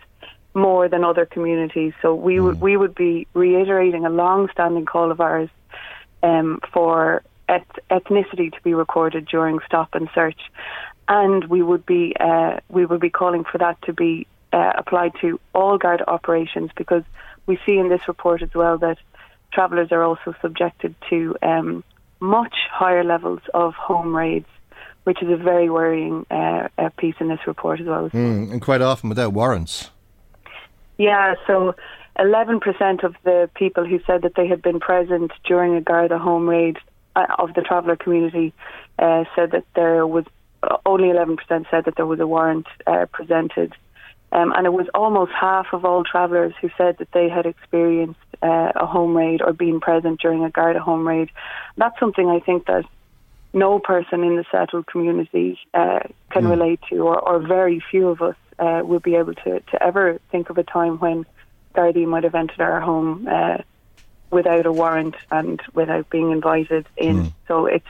more than other communities. So we mm. would we would be reiterating a long-standing call of ours um, for eth- ethnicity to be recorded during stop and search, and we would be uh, we would be calling for that to be uh, applied to all guard operations because we see in this report as well that travellers are also subjected to um, much higher levels of home raids, which is a very worrying uh, uh, piece in this report as well. Mm, and quite often without warrants. Yeah, so 11% of the people who said that they had been present during a Garda home raid uh, of the traveller community uh, said that there was only 11% said that there was a warrant uh, presented. Um, and it was almost half of all travellers who said that they had experienced uh, a home raid or been present during a Garda home raid. That's something I think that no person in the settled community uh, can mm. relate to, or, or, very few of us uh, will be able to, to ever think of a time when Gardaí might have entered our home uh, without a warrant and without being invited in. Mm. So it's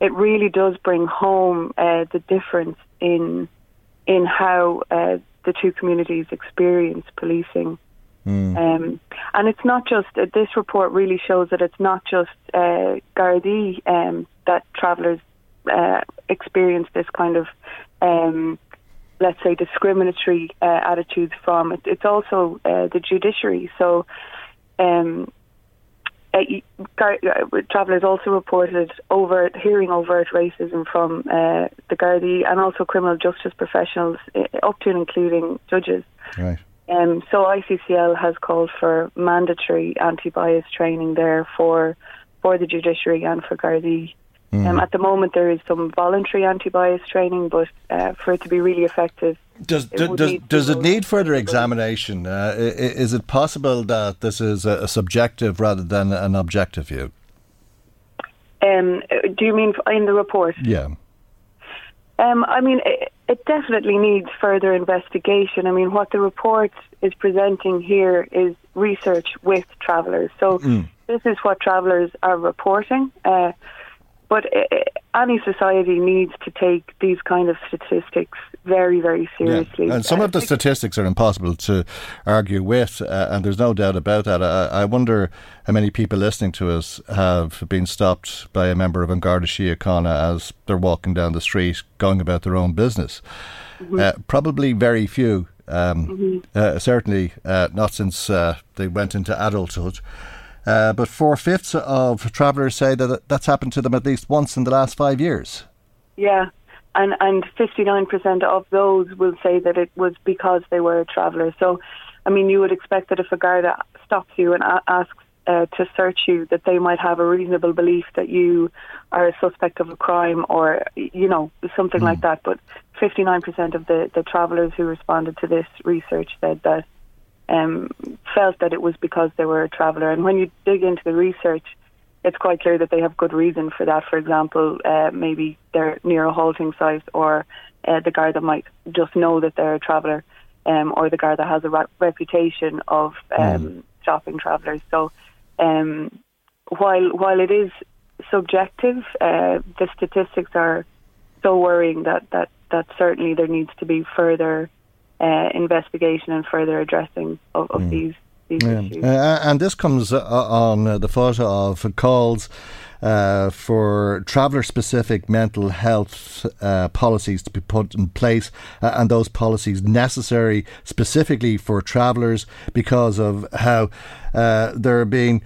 it really does bring home uh, the difference in in how uh, the two communities experience policing. Mm. Um, and it's not just, uh, this report really shows that it's not just uh, Gardaí um, that travellers uh, experience this kind of, um, let's say, discriminatory uh, attitudes from. It, it's also uh, the judiciary. So uh, uh, travellers also reported overt, hearing overt racism from uh, the Gardaí and also criminal justice professionals, uh, up to and including judges. Right. Um, so ICCL has called for mandatory anti-bias training there for for the judiciary and for Gardaí. Mm. Um, at the moment, there is some voluntary anti-bias training, but uh, for it to be really effective, does it does, does it need further examination? Uh, is it possible that this is a subjective rather than an objective view? Um, do you mean in the report? Yeah. Um, I mean, it, it, definitely needs further investigation. I mean, what the report is presenting here is research with travellers. So mm. this is what travellers are reporting. Uh, but uh, any society needs to take these kind of statistics very, very seriously. Yeah. And some of the statistics are impossible to argue with, uh, and there's no doubt about that. I, I, wonder how many people listening to us have been stopped by a member of An Garda Síochána as they're walking down the street, going about their own business. Mm-hmm. Uh, probably very few. Um, mm-hmm. uh, certainly uh, not since uh, they went into adulthood. Uh, but four fifths of travellers say that that's happened to them at least once in the last five years. Yeah, and and fifty nine percent of those will say that it was because they were a traveller. So, I mean, you would expect that if a guard stops you and a- asks uh, to search you, that they might have a reasonable belief that you are a suspect of a crime or you know something mm. like that. But fifty nine percent of the the travellers who responded to this research said that um, felt that it was because they were a traveller. And when you dig into the research, it's quite clear that they have good reason for that. For example, uh, maybe they're near a halting site, or uh, the guard that might just know that they're a traveller, um, or the guard that has a re- reputation of um, mm. stopping travellers. So, um, while while it is subjective, uh, the statistics are so worrying that, that, that certainly there needs to be further uh, investigation and further addressing of, of mm. these. these yeah. issues. Uh, and this comes uh, on the photo of calls uh, for traveller specific mental health uh, policies to be put in place, uh, and those policies necessary specifically for travellers because of how they're being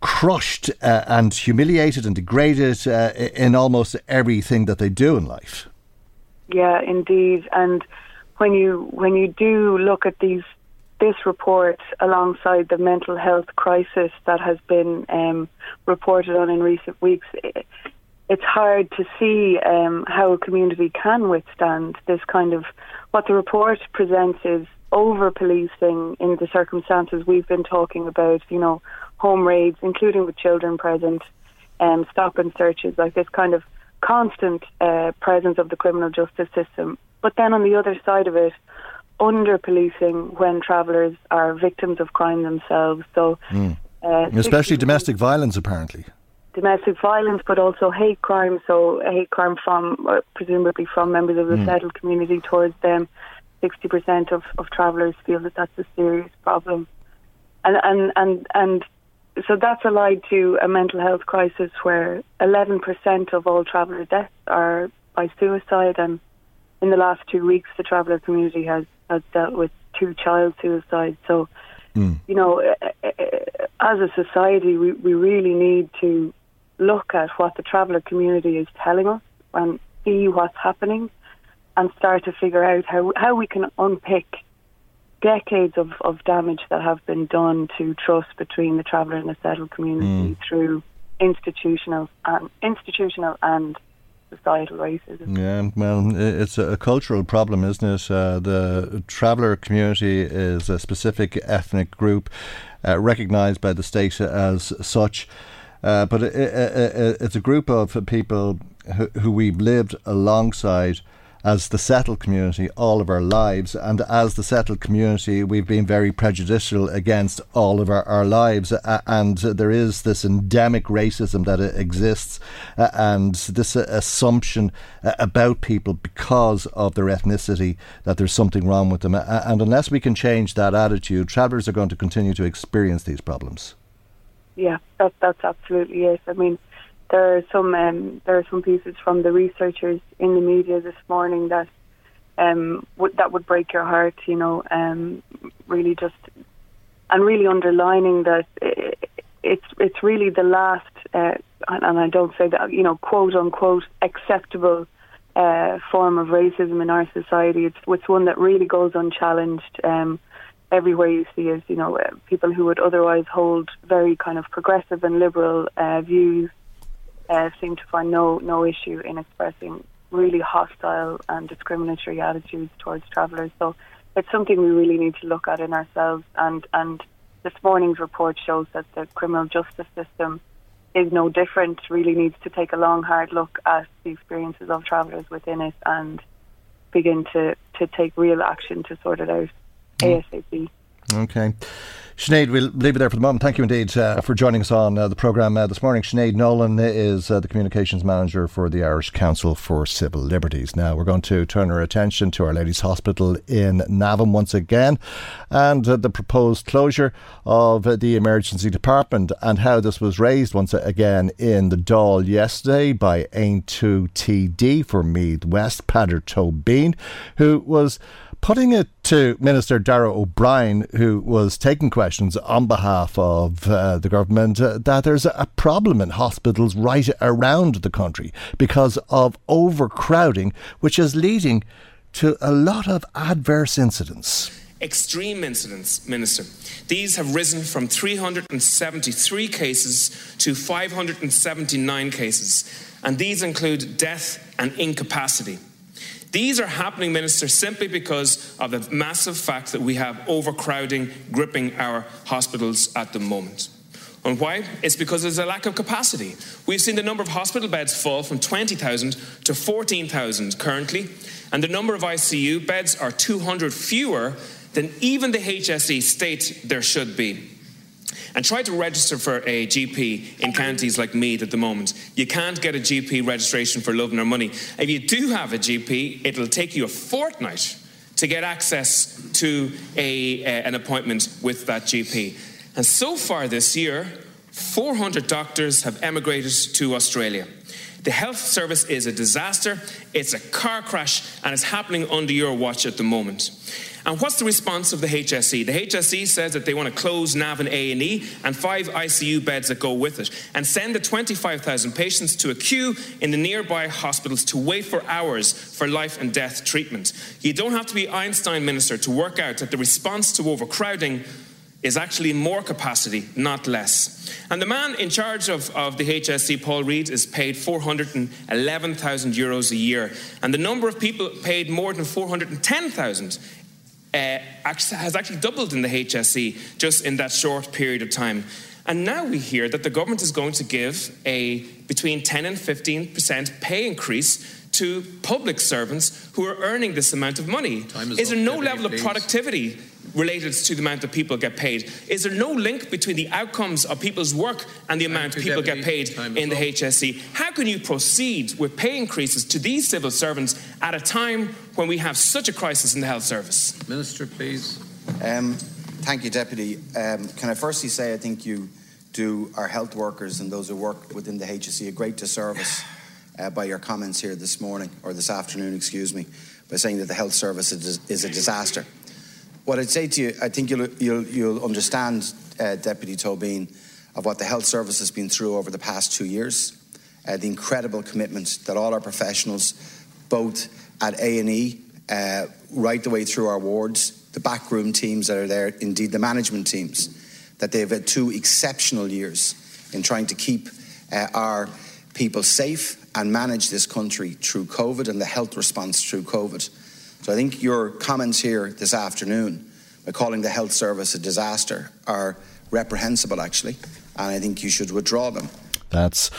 crushed and humiliated and degraded in almost everything that they do in life. Yeah, indeed. And when you when you do look at these this report alongside the mental health crisis that has been um, reported on in recent weeks, it, it's hard to see um, how a community can withstand this kind of what the report presents is over policing in the circumstances we've been talking about, you know, home raids, including with children present, and um, stop and searches, like this kind of constant uh, presence of the criminal justice system but then on the other side of it, under policing when travellers are victims of crime themselves. So, mm. uh, especially domestic violence, apparently. Domestic violence, but also hate crime. So, hate crime from uh, presumably from members of the mm. settled community towards them. Sixty percent of, of travellers feel that that's a serious problem, and and and and so that's allied to a mental health crisis where 11% of all traveller deaths are by suicide and in the last two weeks, the traveller community has, has dealt with two child suicides. So, mm. you know, eh, eh, eh, as a society, we, we really need to look at what the traveller community is telling us and see what's happening and start to figure out how, how we can unpick decades of, of damage that have been done to trust between the traveller and the settled community mm. through institutional and institutional and societal racism. Yeah, well, it's a cultural problem, isn't it? Uh, the traveller community is a specific ethnic group uh, recognised by the state as such. Uh, but it, it, it, it's a group of people who, who we've lived alongside as the settled community all of our lives. And as the settled community, we've been very prejudicial against all of our, our lives. Uh, and there is this endemic racism that exists uh, and this uh, assumption about people because of their ethnicity that there's something wrong with them. And unless we can change that attitude, travellers are going to continue to experience these problems. Yeah, that, that's absolutely it. I mean, there are some um, there are some pieces from the researchers in the media this morning that um, w- that would break your heart. You know, um, really just and really underlining that it, it's it's really the last, uh, and I don't say that you know quote unquote acceptable uh, form of racism in our society. It's it's one that really goes unchallenged. Um, everywhere you see is you know uh, people who would otherwise hold very kind of progressive and liberal uh, views uh, seem to find no no issue in expressing really hostile and discriminatory attitudes towards travellers. So it's something we really need to look at in ourselves. And and this morning's report shows that the criminal justice system is no different. Really needs to take a long, hard look at the experiences of travellers within it and begin to to take real action to sort it out mm. ASAP. Okay. Sinead, we'll leave it there for the moment. Thank you indeed uh, for joining us on uh, the programme uh, this morning. Sinead Nolan is uh, the Communications Manager for the Irish Council for Civil Liberties. Now, we're going to turn our attention to Our Lady's Hospital in Navan once again and uh, the proposed closure of uh, the emergency department and how this was raised once again in the Dáil yesterday by Aontú TD for Meath West, Peadar Tóibín, who was putting it to Minister Darragh O'Brien, who was taking questions on behalf of uh, the government, uh, that there's a problem in hospitals right around the country because of overcrowding, which is leading to a lot of adverse incidents. Extreme incidents, Minister. These have risen from 373 cases to 579 cases, and these include death and incapacity. These are happening, Minister, simply because of the massive fact that we have overcrowding gripping our hospitals at the moment. And why? It's because there's a lack of capacity. We've seen the number of hospital beds fall from 20,000 to 14,000 currently, and the number of ICU beds are 200 fewer than even the HSE state there should be and try to register for a GP in counties like Meath at the moment. You can't get a GP registration for love nor money. If you do have a GP, it'll take you a fortnight to get access to a, an appointment with that GP. And so far this year, 400 doctors have emigrated to Australia. The health service is a disaster, it's a car crash, and it's happening under your watch at the moment. And what's the response of the HSE? The HSE says that they want to close Navan A&E and five ICU beds that go with it and send the 25,000 patients to a queue in the nearby hospitals to wait for hours for life and death treatment. You don't have to be Einstein minister to work out that the response to overcrowding is actually more capacity, not less. And the man in charge of, of the HSE, Paul Reid, is paid 411,000 euros a year. And the number of people paid more than 410,000 uh, has actually doubled in the HSE just in that short period of time. And now we hear that the government is going to give a between 10 and 15% pay increase to public servants who are earning this amount of money. Is, is there no level of productivity related to the amount that people get paid? Is there no link between the outcomes of people's work and the amount people get paid in the HSE? How can you proceed with pay increases to these civil servants at a time when we have such a crisis in the health service? Minister, please. Um, thank you, Deputy. Um, can I firstly say I think you do our health workers and those who work within the HSE a great disservice uh, by your comments here this morning, or this afternoon, excuse me, by saying that the health service is a disaster. What I'd say to you, I think you'll, you'll, you'll understand, uh, Deputy Tóibín, of what the health service has been through over the past two years, uh, the incredible commitment that all our professionals, both at A&E, uh, right the way through our wards, the backroom teams that are there, indeed the management teams, that they've had two exceptional years in trying to keep uh, our people safe and manage this country through COVID and the health response through COVID. So I think your comments here this afternoon by calling the health service a disaster are reprehensible, actually, and I think you should withdraw them. That's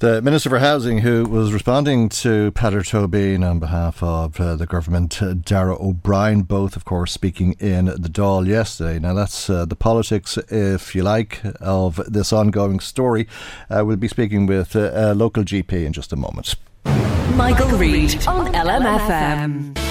the Minister for Housing, who was responding to Peadar Tóibín on behalf of uh, the government, uh, Darragh O'Brien, both, of course, speaking in the Dáil yesterday. Now, that's uh, the politics, if you like, of this ongoing story. Uh, we'll be speaking with uh, a local GP in just a moment. Michael, Reade on LMFM.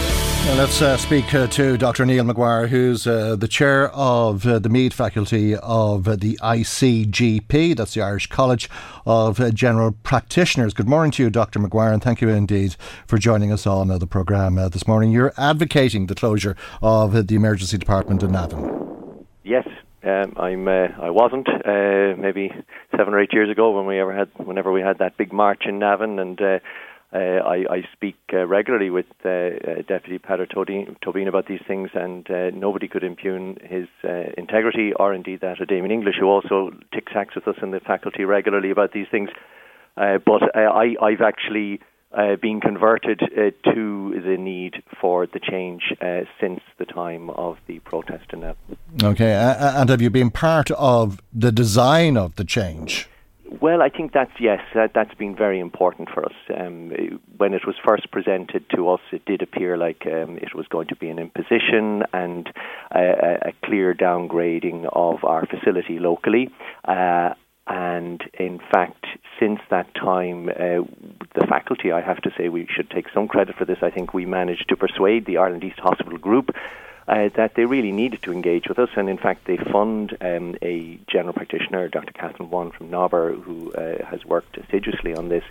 Let's uh, speak uh, to Dr. Neil McGuire, who's uh, the chair of uh, the Meath faculty of the ICGP, that's the Irish College of uh, General Practitioners. Good morning to you, Dr. McGuire, and thank you indeed for joining us on uh, the programme this morning. You're advocating the closure of the emergency department in Navan. Yes, um, I'm. Uh, I wasn't. Uh, maybe seven or eight years ago when we ever had, whenever we had that big march in Navan, and uh, uh, I, I, speak uh, regularly with uh, uh Deputy Peadar Tóibín about these things, and uh, nobody could impugn his integrity or indeed that of Damien English, who also tic tacs with us in the faculty regularly about these things. but I, I've actually been converted to the need for the change since the time of the protest in that. Okay, and have you been part of the design of the change? Well, I think that's yes, that, that's been very important for us. Um, when it was first presented to us, it did appear like um, it was going to be an imposition and a, a clear downgrading of our facility locally. Uh, and in fact, since that time, uh, the faculty, I have to say, we should take some credit for this. I think we managed to persuade the Ireland East Hospital Group uh, that they really needed to engage with us. And in fact, they fund um, a general practitioner, Dr. Catherine Wan from Nobber, who uh, has worked assiduously on this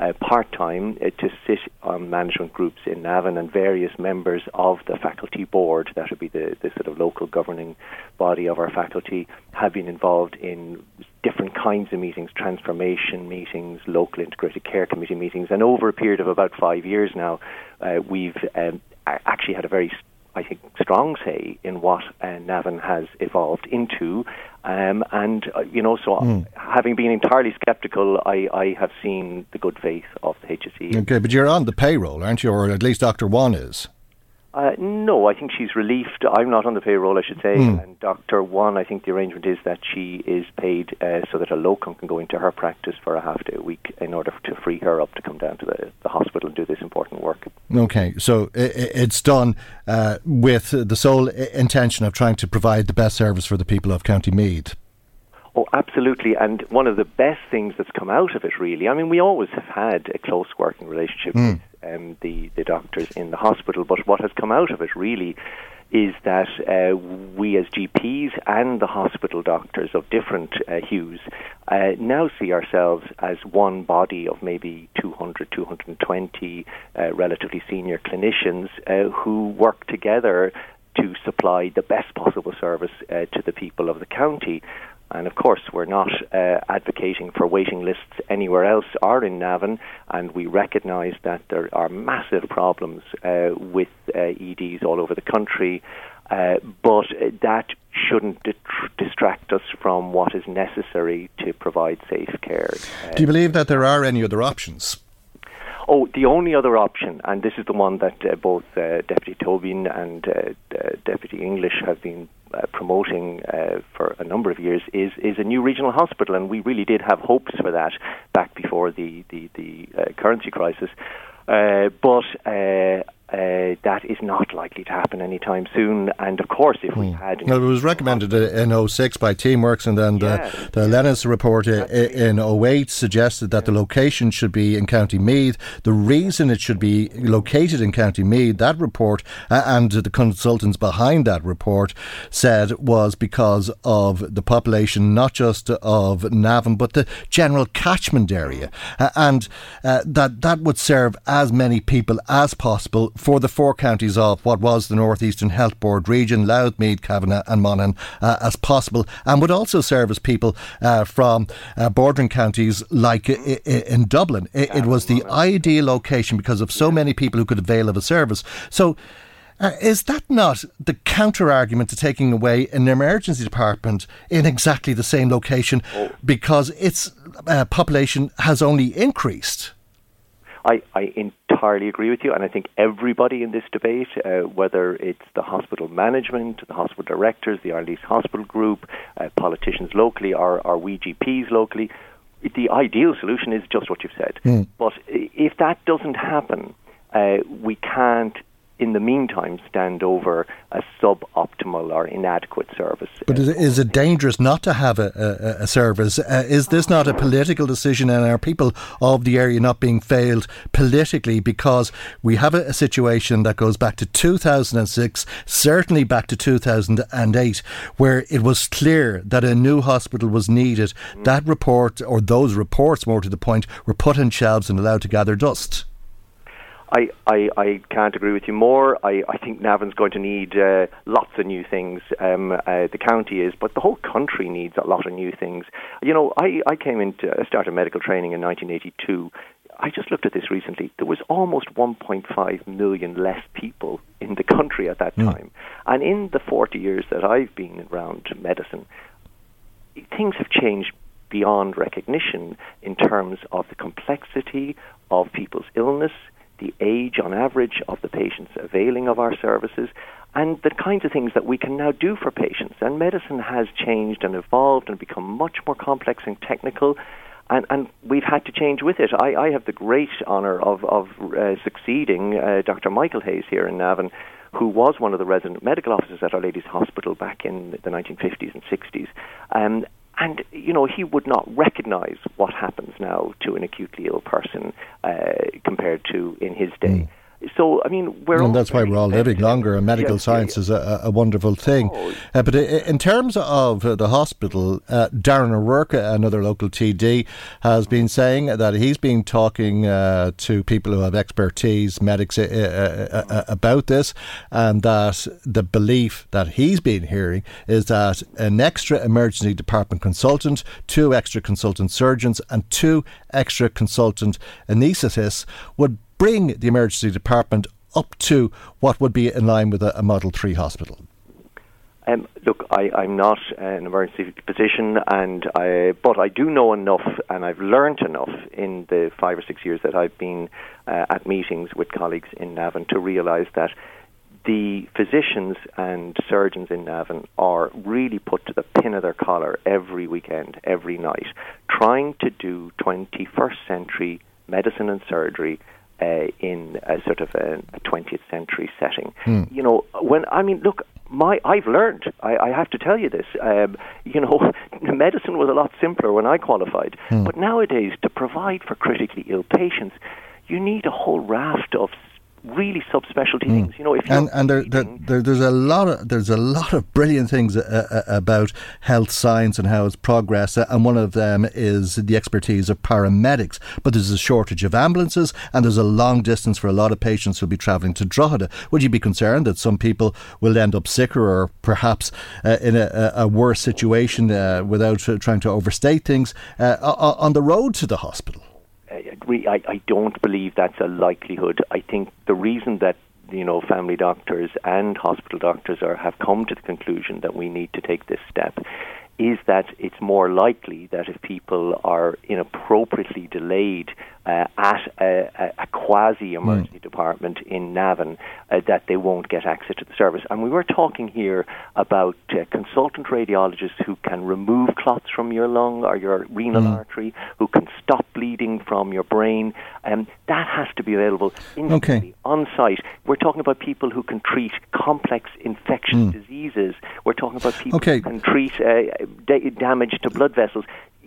uh, part time uh, to sit on management groups in Navan and various members of the faculty board, that would be the, the sort of local governing body of our faculty, have been involved in different kinds of meetings, transformation meetings, local integrated care committee meetings, and over a period of about five years now, uh, we've um, actually had a very I think, strong say in what uh, Navan has evolved into. Um, and, uh, you know, so mm. having been entirely sceptical, I, I have seen the good faith of the HSE. Okay, but you're on the payroll, aren't you? Or at least Dr. Wan is. Uh, no, I think she's relieved. I'm not on the payroll, I should say. Mm. And Dr. Wan, I think the arrangement is that she is paid uh, so that a locum can go into her practice for a half day a week in order to free her up to come down to the, the hospital and do this important work. Okay, so it's done uh, with the sole intention of trying to provide the best service for the people of County Meath. Oh, absolutely. And one of the best things that's come out of it, really, I mean, we always have had a close working relationship mm. with um, the, the doctors in the hospital, but what has come out of it, really, is that uh, we as GPs and the hospital doctors of different uh, hues uh, now see ourselves as one body of maybe 200, 220 uh, relatively senior clinicians uh, who work together to supply the best possible service uh, to the people of the county. And of course, we're not uh, advocating for waiting lists anywhere else or in Navan, and we recognise that there are massive problems uh, with uh, EDs all over the country. Uh, but that shouldn't distract us from what is necessary to provide safe care. Do you believe that there are any other options? Oh, the only other option, and this is the one that uh, both uh, Deputy Tóibín and uh, Deputy English have been uh, promoting uh, for a number of years, is is a new regional hospital, and we really did have hopes for that back before the the, the uh, currency crisis. but uh, that is not likely to happen anytime soon. And of course, if we hmm. had. Well, it was recommended in 06 by Teamworks, and then the, yeah, the Lennis report in 08 suggested that the location should be in County Meath. The reason it should be located in County Meath, that report uh, and the consultants behind that report said was because of the population, not just of Navan, but the general catchment area. Uh, and uh, that, that would serve as many people as possible for the four counties of what was the Northeastern Health Board region, Louth, Meath, Cavan and Monaghan, uh, as possible, and would also service people uh, from uh, bordering counties like in Dublin. It, it was the ideal location because of so many people who could avail of a service. So. Uh, is that not the counter argument to taking away an emergency department in exactly the same location oh. because its uh, population has only increased? I, I entirely agree with you, and I think everybody in this debate, uh, whether it's the hospital management, the hospital directors, the Ireland East Hospital Group, uh, politicians locally, or, or we GPs locally, the ideal solution is just what you've said. Mm. But if that doesn't happen, uh, we can't in the meantime stand over a suboptimal or inadequate service. But is, is it dangerous not to have a, a, a service? Uh, is this not a political decision and are people of the area not being failed politically because we have a, a situation that goes back to 2006, certainly back to 2008, where it was clear that a new hospital was needed. Mm. That report, or those reports more to the point, were put in shelves and allowed to gather dust. I, I, I can't agree with you more. I, I think Navan's going to need uh, lots of new things. Um, uh, the county is, but the whole country needs a lot of new things. You know, I, I came into uh, started medical training in 1982. I just looked at this recently. There was almost 1.5 million less people in the country at that mm. time. And in the 40 years that I've been around medicine, things have changed beyond recognition in terms of the complexity of people's illness, the age on average of the patients availing of our services, and the kinds of things that we can now do for patients. And medicine has changed and evolved and become much more complex and technical. and, and we've had to change with it. I, I have the great honour of, of uh, succeeding uh, Dr. Michael Hayes here in Navan, who was one of the resident medical officers at Our Lady's Hospital back in the 1950s and 60s. Um, and you know he would not recognise what happens now to an acutely ill person uh, compared to in his day. Mm. So, I mean, we're and that's why we're all living longer, and medical science yeah. is a, a, wonderful thing. Oh. Uh, but in terms of uh, the hospital, uh, Darren O'Rourke, another local TD, has been saying that he's been talking uh, to people who have expertise, medics, uh, uh, about this, and that the belief that he's been hearing is that an extra emergency department consultant, two extra consultant surgeons, and two extra consultant anaesthetists would bring the emergency department up to what would be in line with a, a Model 3 hospital? Um, look, I, I'm not an emergency physician, and I, but I do know enough, and I've learned enough in the five or six years that I've been uh, at meetings with colleagues in Navan to realise that the physicians and surgeons in Navan are really put to the pin of their collar every weekend, every night, trying to do 21st century medicine and surgery uh, in a sort of a, a 20th century setting. Hmm. You know, when I mean, look, my I've learned. I, I have to tell you this. Um, you know, medicine was a lot simpler when I qualified, hmm. but nowadays to provide for critically ill patients, you need a whole raft of really subspecialty mm. things. You know, if and and there, there, there, there's a lot of there's a lot of brilliant things uh, uh, about health science and how it's progressed, uh, and one of them is the expertise of paramedics. But there's a shortage of ambulances, and there's a long distance for a lot of patients who'll be travelling to Drogheda. Would you be concerned that some people will end up sicker or perhaps uh, in a, a, worse situation uh, without trying to overstate things uh, on the road to the hospital? I, I don't believe that's a likelihood. I think the reason that you know family doctors and hospital doctors are have come to the conclusion that we need to take this step is that it's more likely that if people are inappropriately delayed uh, at a, a quasi emergency mm. department in Navan uh, that they won't get access to the service. And we were talking here about uh, consultant radiologists who can remove clots from your lung or your renal mm. artery, who can stop bleeding from your brain. Um, that has to be available instantly okay. on site. We're talking about people who can treat complex infectious mm. diseases. We're talking about people okay. who can treat uh, damage to blood vessels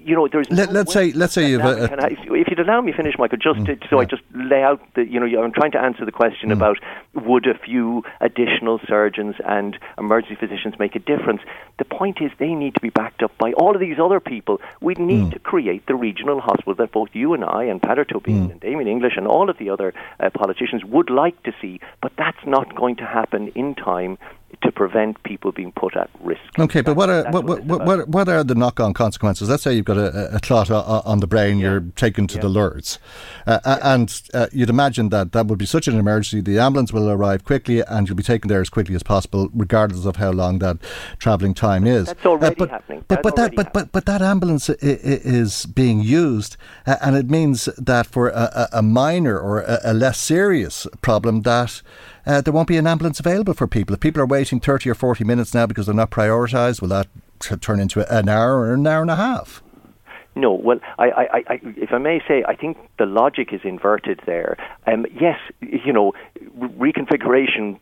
you know, there's. Let, us say, let's say you've. Uh, I, if you'd allow me finish, Michael, just mm, to, so yeah. I just lay out the, you know, I'm trying to answer the question mm. about would a few additional surgeons and emergency physicians make a difference. The point is, they need to be backed up by all of these other people. We need mm. to create the regional hospital that both you and I and Peadar Tóibín mm. and Damien English and all of the other uh, politicians would like to see, but that's not going to happen in time to prevent people being put at risk. Okay, but what are what, what, what, what, are the knock-on consequences? Let's say you've got a, a clot on the brain, yeah. you're taken to yeah. the Lourdes, uh, yeah. and uh, you'd imagine that that would be such an emergency. The ambulance will arrive quickly, and you'll be taken there as quickly as possible, regardless of how long that travelling time is. That's already uh, but, happening. But but that but, but but that ambulance is being used, uh, and it means that for a, a minor or a, a less serious problem that uh, there won't be an ambulance available for people. If people are waiting 30 or 40 minutes now because they're not prioritised, will that turn into an hour or an hour and a half? No, well, I, I, I, if I may say, I think the logic is inverted there. Um, yes, you know, reconfiguration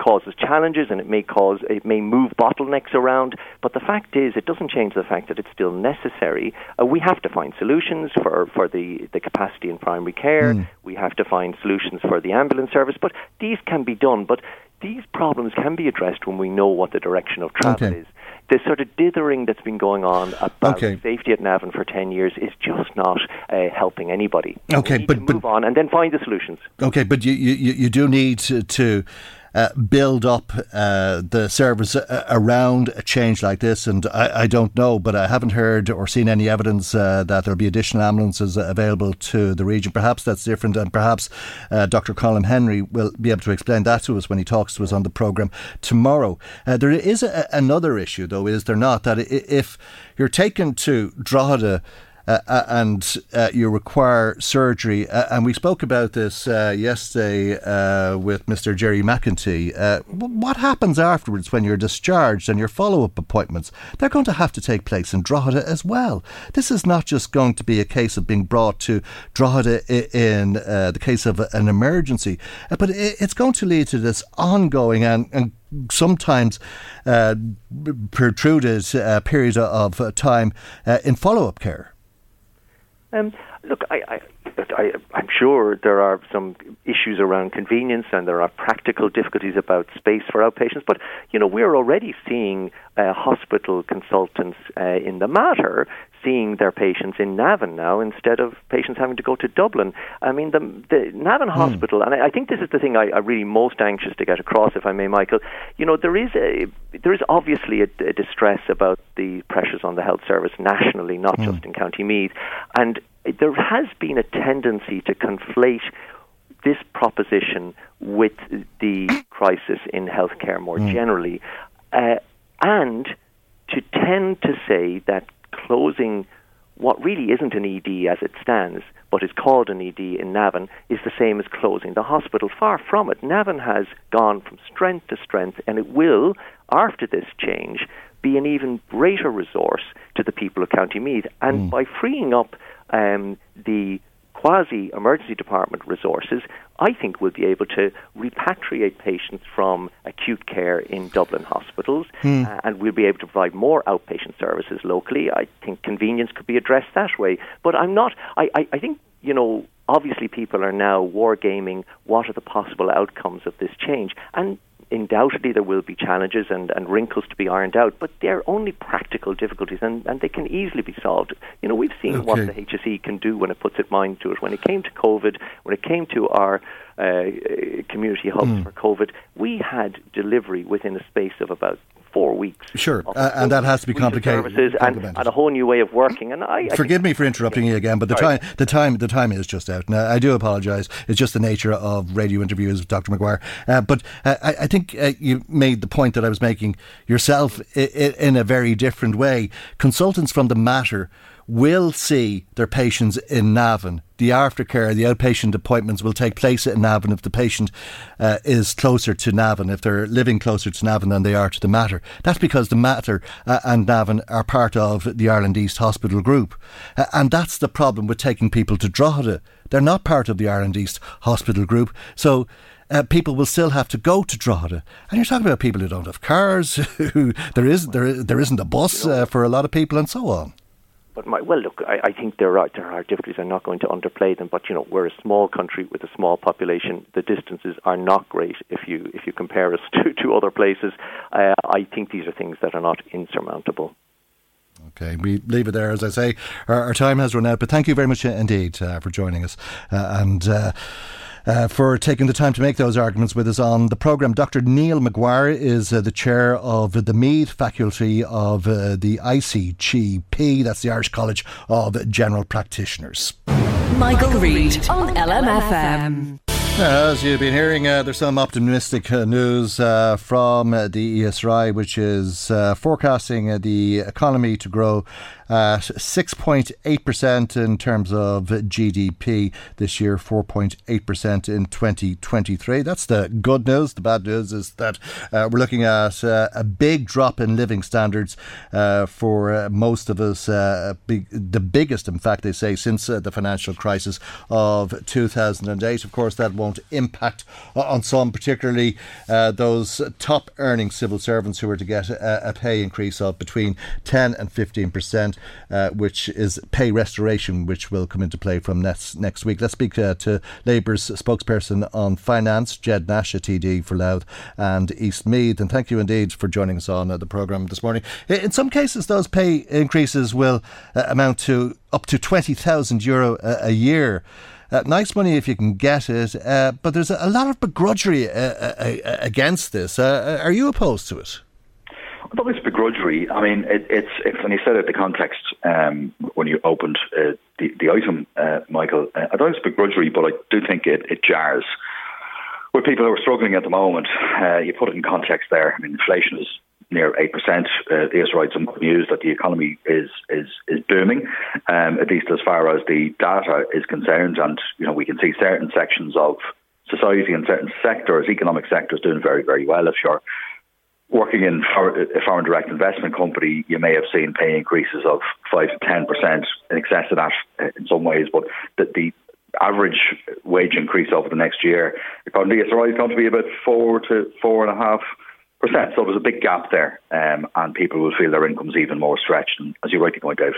causes challenges and it may cause it may move bottlenecks around but the fact is it doesn't change the fact that it's still necessary uh, we have to find solutions for for the the capacity in primary care mm. we have to find solutions for the ambulance service but these can be done but these problems can be addressed when we know what the direction of travel okay. is the sort of dithering that's been going on about okay. safety at Navan for 10 years is just not uh, helping anybody. Okay, but, move on and then find the solutions. Okay, but you, you, you do need to, to uh, build up uh, the service uh, around a change like this. And I, I, don't know, but I haven't heard or seen any evidence uh, that there'll be additional ambulances available to the region. Perhaps that's different, and perhaps Dr. Colin Henry will be able to explain that to us when he talks to us on the programme tomorrow. There is a, another issue, though, is there not, that if you're taken to Drogheda uh, uh, and uh, you require surgery. Uh, and we spoke about this uh, yesterday uh, with Mr. Gerry McEntee. what happens afterwards when you're discharged and your follow up appointments? They're going to have to take place in Drogheda as well. This is not just going to be a case of being brought to Drogheda in the case of an emergency, but it's going to lead to this ongoing and, and sometimes uh, protruded uh, period of time uh, in follow up care. Um, look, I, I, I'm sure there are some issues around convenience and there are practical difficulties about space for outpatients. But you know, we're already seeing uh, hospital consultants uh, in the Mater seeing their patients in Navan now instead of patients having to go to Dublin. I mean, the, the Navan mm. Hospital, and I, I, think this is the thing I, am really most anxious to get across, if I may, Michael. You know, there is a there is obviously a, a distress about the pressures on the health service nationally, not mm. just in County Meath, and there has been a tendency to conflate this proposition with the crisis in healthcare more mm. generally, uh, and to tend to say that closing what really isn't an ED as it stands, but is called an ED in Navan, is the same as closing the hospital. Far from it. Navan has gone from strength to strength, and it will, after this change, be an even greater resource to the people of County Meath. And mm. by freeing up um, the quasi emergency department resources, I think we'll be able to repatriate patients from acute care in Dublin hospitals hmm. uh, and we'll be able to provide more outpatient services locally. I think convenience could be addressed that way. But I'm not, I, I, I think, you know, obviously people are now wargaming what are the possible outcomes of this change. And undoubtedly there will be challenges and, and wrinkles to be ironed out, but they're only practical difficulties and, and they can easily be solved. You know, we've seen okay. what the HSE can do when it puts its mind to it. When it came to COVID, when it came to our uh, community hubs mm. for COVID, we had delivery within a space of about four weeks. Sure, uh, and that has to be complicated. Services and, and, a whole new way of working. And I, I forgive me for interrupting you again, but the time, the time, the time is just out. Now, I do apologise. It's just the nature of radio interviews Dr. McGuire. Uh, but uh, I, I, think uh, you made the point that I was making yourself in a very different way. Consultants from the Mater will see their patients in Navan. The aftercare, the outpatient appointments will take place in Navan if the patient uh, is closer to Navan, if they're living closer to Navan than they are to the Mater. That's because the Mater uh, and Navan are part of the Ireland East Hospital Group. Uh, and that's the problem with taking people to Drogheda. They're not part of the Ireland East Hospital Group. So uh, people will still have to go to Drogheda. And you're talking about people who don't have cars, who there is there there isn't a bus uh, for a lot of people, and so on. But my, well, look, I, I think there are there are difficulties. I'm not going to underplay them, but you know, we're a small country with a small population. The distances are not great if you if you compare us to, to other places. Uh, I think these are things that are not insurmountable. Okay, we leave it there. As I say, our, our time has run out, but thank you very much indeed uh, for joining us. Uh, and uh, for taking the time to make those arguments with us on the programme. Dr. Neil McGuire is uh, the chair of the Meath faculty of uh, the ICGP, that's the Irish College of General Practitioners. Michael, Reade on LMFM. As you've been hearing, uh, there's some optimistic uh, news uh, from uh, the ESRI, which is uh, forecasting uh, the economy to grow Uh, at 6.8% in terms of GDP this year, 4.8% in 2023. That's the good news. The bad news is that uh, we're looking at uh, a big drop in living standards for most of us, big, the biggest, in fact, they say, since the financial crisis of 2008. Of course, that won't impact on some, particularly uh, those top earning civil servants who are to get a, a pay increase of between 10 and 15 percent, uh, which is pay restoration, which will come into play from next next week. Let's speak uh, to Labour's spokesperson on finance, Ged Nash, a TD for Louth and East Meath. And thank you indeed for joining us on uh, the programme this morning. In some cases, those pay increases will uh, amount to up to 20,000 euro a year. Uh, nice money if you can get it, uh, but there's a, a, lot of begrudgery uh, uh against this. are you opposed to it? I thought it's begrudgery. I mean, it, it's, it's when you said it, the context um, when you opened uh, the the item, uh, Michael. Uh, I thought it's begrudgery, but I do think it, it jars with people who are struggling at the moment. you put it in context there. I mean, inflation is near eight percent. Uh, right some good news that the economy is is is booming, um, at least as far as the data is concerned. And you know we can see certain sections of society and certain sectors, economic sectors, doing very very well. If you're working in a foreign direct investment company, you may have seen pay increases of five to ten percent in excess of that in some ways, but the, the average wage increase over the next year, according to SRI, is going to be about four to four and a half percent. So there's a big gap there, um, and people will feel their incomes even more stretched. And as you rightly point out,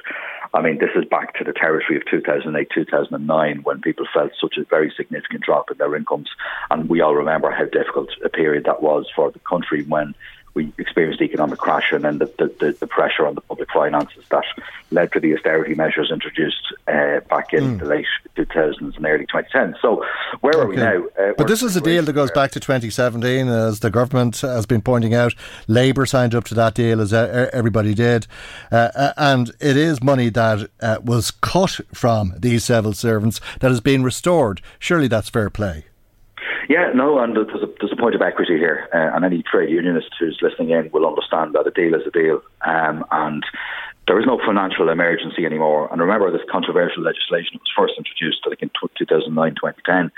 I mean, this is back to the territory of 2008, 2009, when people felt such a very significant drop in their incomes, and we all remember how difficult a period that was for the country when we experienced the economic crash and then the, the, the, pressure on the public finances that led to the austerity measures introduced uh, back in mm. the late 2000s and early 2010s. So where okay. are we now? Uh, but this is a deal that goes back to 2017, as the government has been pointing out. Labour signed up to that deal, as everybody did, uh, uh, and it is money that uh, was cut from these civil servants that has been restored. Surely that's fair play. Yeah, no, and there's a, there's a point of equity here, uh, and any trade unionist who's listening in will understand that a deal is a deal, um, and there is no financial emergency anymore. And remember, this controversial legislation was first introduced, I think, in 2009, 2010.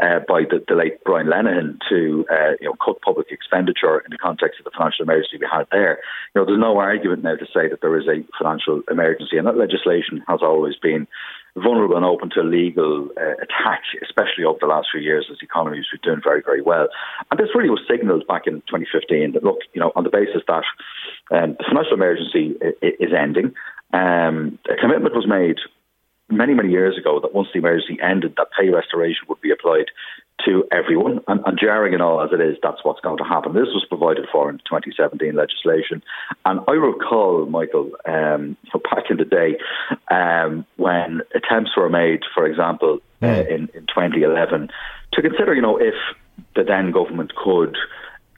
Uh, by the, the, late Brian Lenihan to uh, you know cut public expenditure in the context of the financial emergency we had there. You know, there's no argument now to say that there is a financial emergency, and that legislation has always been vulnerable and open to legal uh, attack, especially over the last few years as economies were doing very, very well. And this really was signalled back in 2015 that, look, you know, on the basis that um, the financial emergency is ending, um, a commitment was made many, many years ago that once the emergency ended, that pay restoration would be applied to everyone. And, and jarring and all as it is, that's what's going to happen. This was provided for in 2017 legislation. And I recall, Michael, um, back in the day um, when attempts were made, for example, mm. uh, in, in 2011, to consider, you know, if the then government could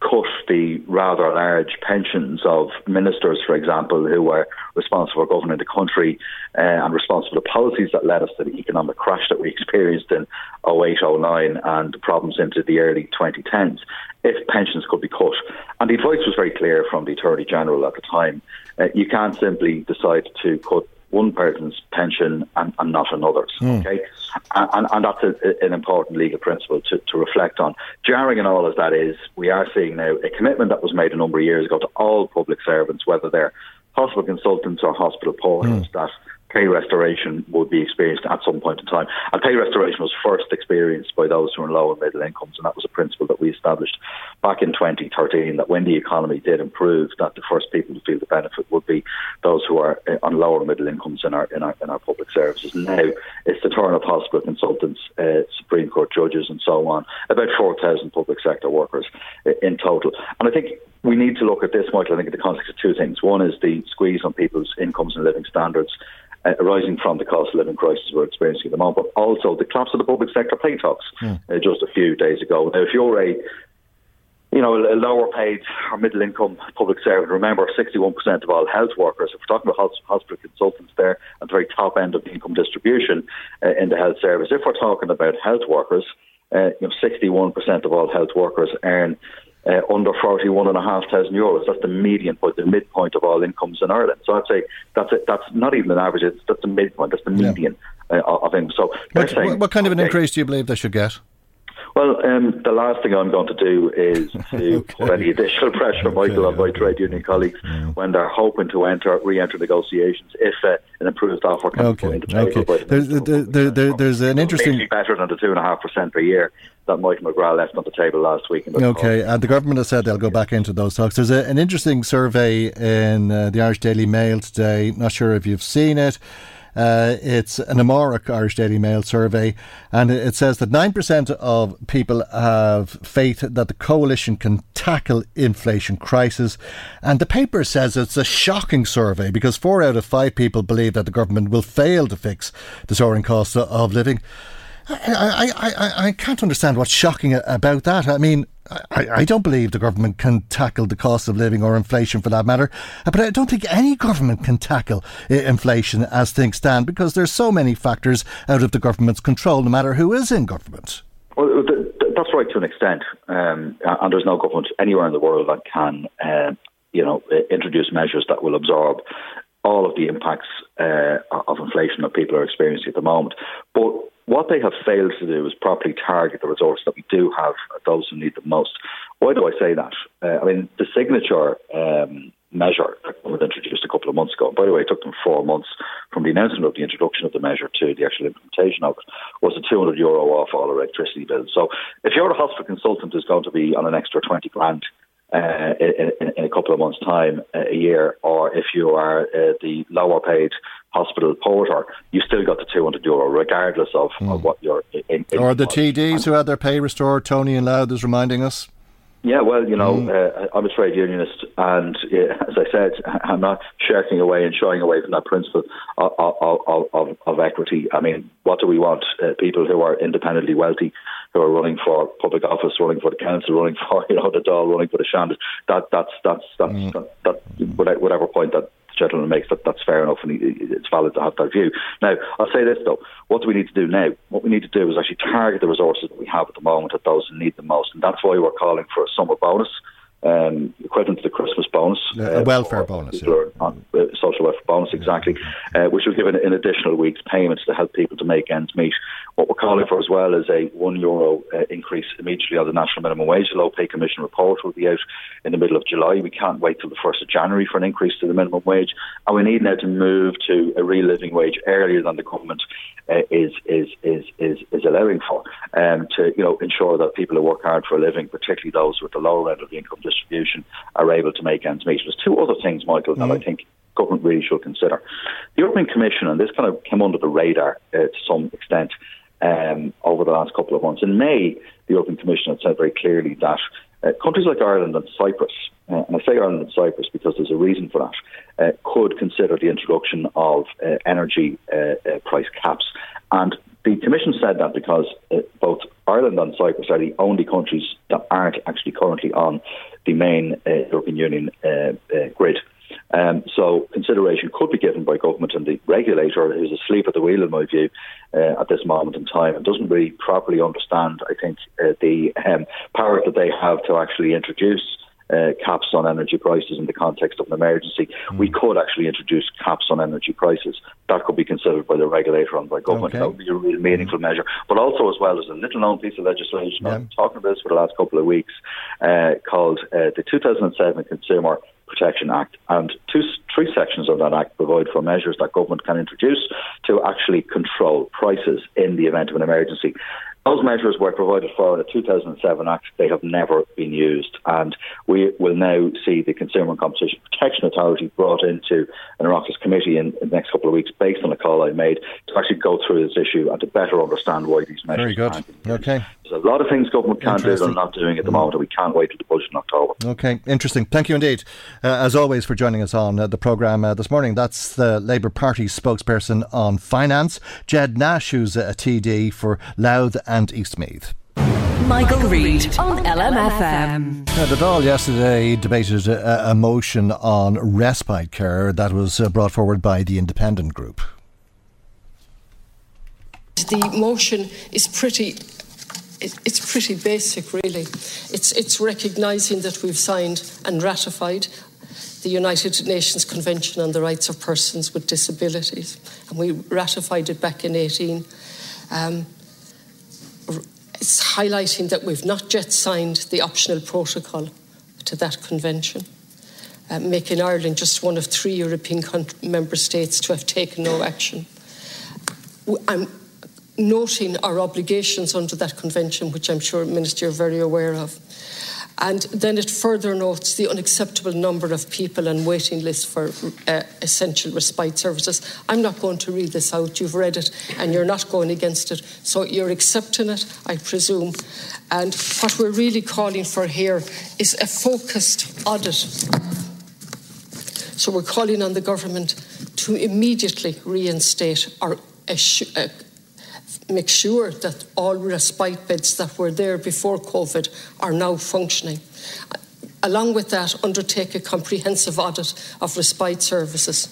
cut the rather large pensions of ministers, for example, who were responsible for governing the country uh, and responsible for policies that led us to the economic crash that we experienced in 08, 09 and the problems into the early 2010s, if pensions could be cut. And the advice was very clear from the Attorney General at the time. Uh, you can't simply decide to cut one person's pension and, and not another's. Mm. Okay, and, and that's a, an important legal principle to, to reflect on. Jarring and all as that is, we are seeing now a commitment that was made a number of years ago to all public servants, whether they're hospital consultants or hospital porters, mm. that pay restoration would be experienced at some point in time. And pay restoration was first experienced by those who are in low and middle incomes, and that was a principle that we established back in 2013. That when the economy did improve, that the first people to feel the benefit would be those who are uh, on lower middle incomes in our in our in our public services. Now it's the turn of hospital consultants, uh, Supreme Court judges, and so on. About 4,000 public sector workers uh, in total, and I think we need to look at this, Michael, I think, in the context of two things. One is the squeeze on people's incomes and living standards, uh, arising from the cost of living crisis we're experiencing at the moment, but also the collapse of the public sector pay talks mm. uh, just a few days ago. Now, if you're a you know, a lower paid or middle income public servant. Remember, 61% of all health workers, if we're talking about hospital consultants there at the very top end of the income distribution uh, in the health service, if we're talking about health workers, uh, you know, 61% of all health workers earn uh, under 41,500 euros. That's the median point, the midpoint of all incomes in Ireland. So I'd say that's it. That's not even an average. It's, that's the midpoint. That's the median yeah. uh, of income. So what, what kind of an okay, increase do you believe they should get? Well, um, the last thing I'm going to do is to okay. put any additional pressure, Michael, okay, on my trade union colleagues yeah. when they're hoping to enter re-enter negotiations if uh, an improved offer can okay. okay. There's, there, there, there's an interesting better than the two and a half percent per year that Mike McGrath left on the table last week. Okay, and the government has said they'll go back into those talks. There's a, an interesting survey in uh, the Irish Daily Mail today. Not sure if you've seen it. Uh, it's an Amárach Irish Daily Mail survey, and it says that 9% of people have faith that the coalition can tackle inflation crisis. And the paper says it's a shocking survey because four out of five people believe that the government will fail to fix the soaring cost of living. I, I, I, I can't understand what's shocking about that. I mean, I, I, don't believe the government can tackle the cost of living or inflation for that matter, but I don't think any government can tackle inflation as things stand because there's so many factors out of the government's control, no matter who is in government. Well, that's right to an extent, um, and there's no government anywhere in the world that can. Uh, you know, introduce measures that will absorb all of the impacts uh, of inflation that people are experiencing at the moment. But what they have failed to do is properly target the resources that we do have, at those who need them most. Why do I say that? Uh, I mean, the signature um, measure that was introduced a couple of months ago, by the way, it took them four months from the announcement of the introduction of the measure to the actual implementation of it, was a 200 euro off all electricity bills. So if you're a hospital consultant who's going to be on an extra 20 grand uh, in, in, a couple of months' time, uh, a year, or if you are uh, the lower paid hospital porter, you still got the 200 euro, regardless of, mm. of what you're in, in. Or the TDs who had their pay restored, Tony and Louth is reminding us. Yeah, well, you know, mm. uh, I'm a trade unionist, and uh, as I said, I'm not shirking away and shying away from that principle of, of, of, of equity. I mean, what do we want? Uh, people who are independently wealthy, who are running for public office, running for the council, running for you know the Dáil, running for the Seanad. That that's that's that's mm. that, that whatever point that gentleman makes that that's fair enough and it's valid to have that view. Now, I'll say this though: what do we need to do now? What we need to do is actually target the resources that we have at the moment at those who need them most, and that's why we're calling for a summer bonus um, equivalent to the Christmas bonus. a uh, welfare bonus. Yeah. On, uh, social welfare bonus, exactly, uh, which will give an, an, additional week's payments to help people to make ends meet. What we're calling for as well is a one euro uh, increase immediately on the national minimum wage. The Low Pay Commission report will be out in the middle of July. We can't wait till the 1st of January for an increase to the minimum wage. And we need now to move to a real living wage earlier than the government uh, is, is, is, is, is allowing for um, to you know ensure that people who work hard for a living, particularly those with the lower end of the income distribution are able to make ends meet. There's two other things, Michael, mm. that I mm. think government really should consider. The European Commission, and this kind of came under the radar uh, to some extent um, over the last couple of months. In May, the European Commission had said very clearly that uh, countries like Ireland and Cyprus, uh, and I say Ireland and Cyprus because there's a reason for that, uh, could consider the introduction of uh, energy uh, price caps. And the Commission said that because both Ireland and Cyprus are the only countries that aren't actually currently on the main uh, European Union uh, uh, grid. Um, so consideration could be given by government and the regulator, who's asleep at the wheel, in my view, uh, at this moment in time, and doesn't really properly understand, I think, uh, the um, power that they have to actually introduce uh, caps on energy prices in the context of an emergency. Mm. We could actually introduce caps on energy prices. That could be considered by the regulator and by government. Okay. That would be a real meaningful mm. measure. But also, as well, as a little known piece of legislation, yeah. I've been talking about this for the last couple of weeks, uh, called uh, the 2007 Consumer Protection Act. And two, three sections of that act provide for measures that government can introduce to actually control prices in the event of an emergency. Those measures were provided for in the 2007 Act. They have never been used. And we will now see the Consumer and Competition Protection Authority brought into an Oireachtas committee in, in, the next couple of weeks based on a call I made to actually go through this issue and to better understand why these measures Very good. Okay. There's a lot of things government can't do that are not doing at the mm. moment, and we can't wait till the budget in October. Okay, interesting. Thank you indeed, uh, as always, for joining us on uh, the programme uh, this morning. That's the Labour Party spokesperson on finance, Ged Nash, who's a TD for Louth and Eastmeath. Michael, Reade on LMFM. Uh, the Dáil yesterday debated a, a, motion on respite care that was uh, brought forward by the Independent Group. The motion is pretty it's pretty basic, really. It's, it's recognising that we've signed and ratified the United Nations Convention on the Rights of Persons with Disabilities, and we ratified it back in 18. Um, it's highlighting that we've not yet signed the optional protocol to that convention, uh, making Ireland just one of three European member states to have taken no action. Noting our obligations under that convention, which I'm sure, Minister, you're very aware of. And then it further notes the unacceptable number of people on waiting lists for uh, essential respite services. I'm not going to read this out. You've read it and you're not going against it. So you're accepting it, I presume. And what we're really calling for here is a focused audit. So we're calling on the government to immediately reinstate or uh, make sure that all respite beds that were there before COVID are now functioning. Along with that, undertake a comprehensive audit of respite services.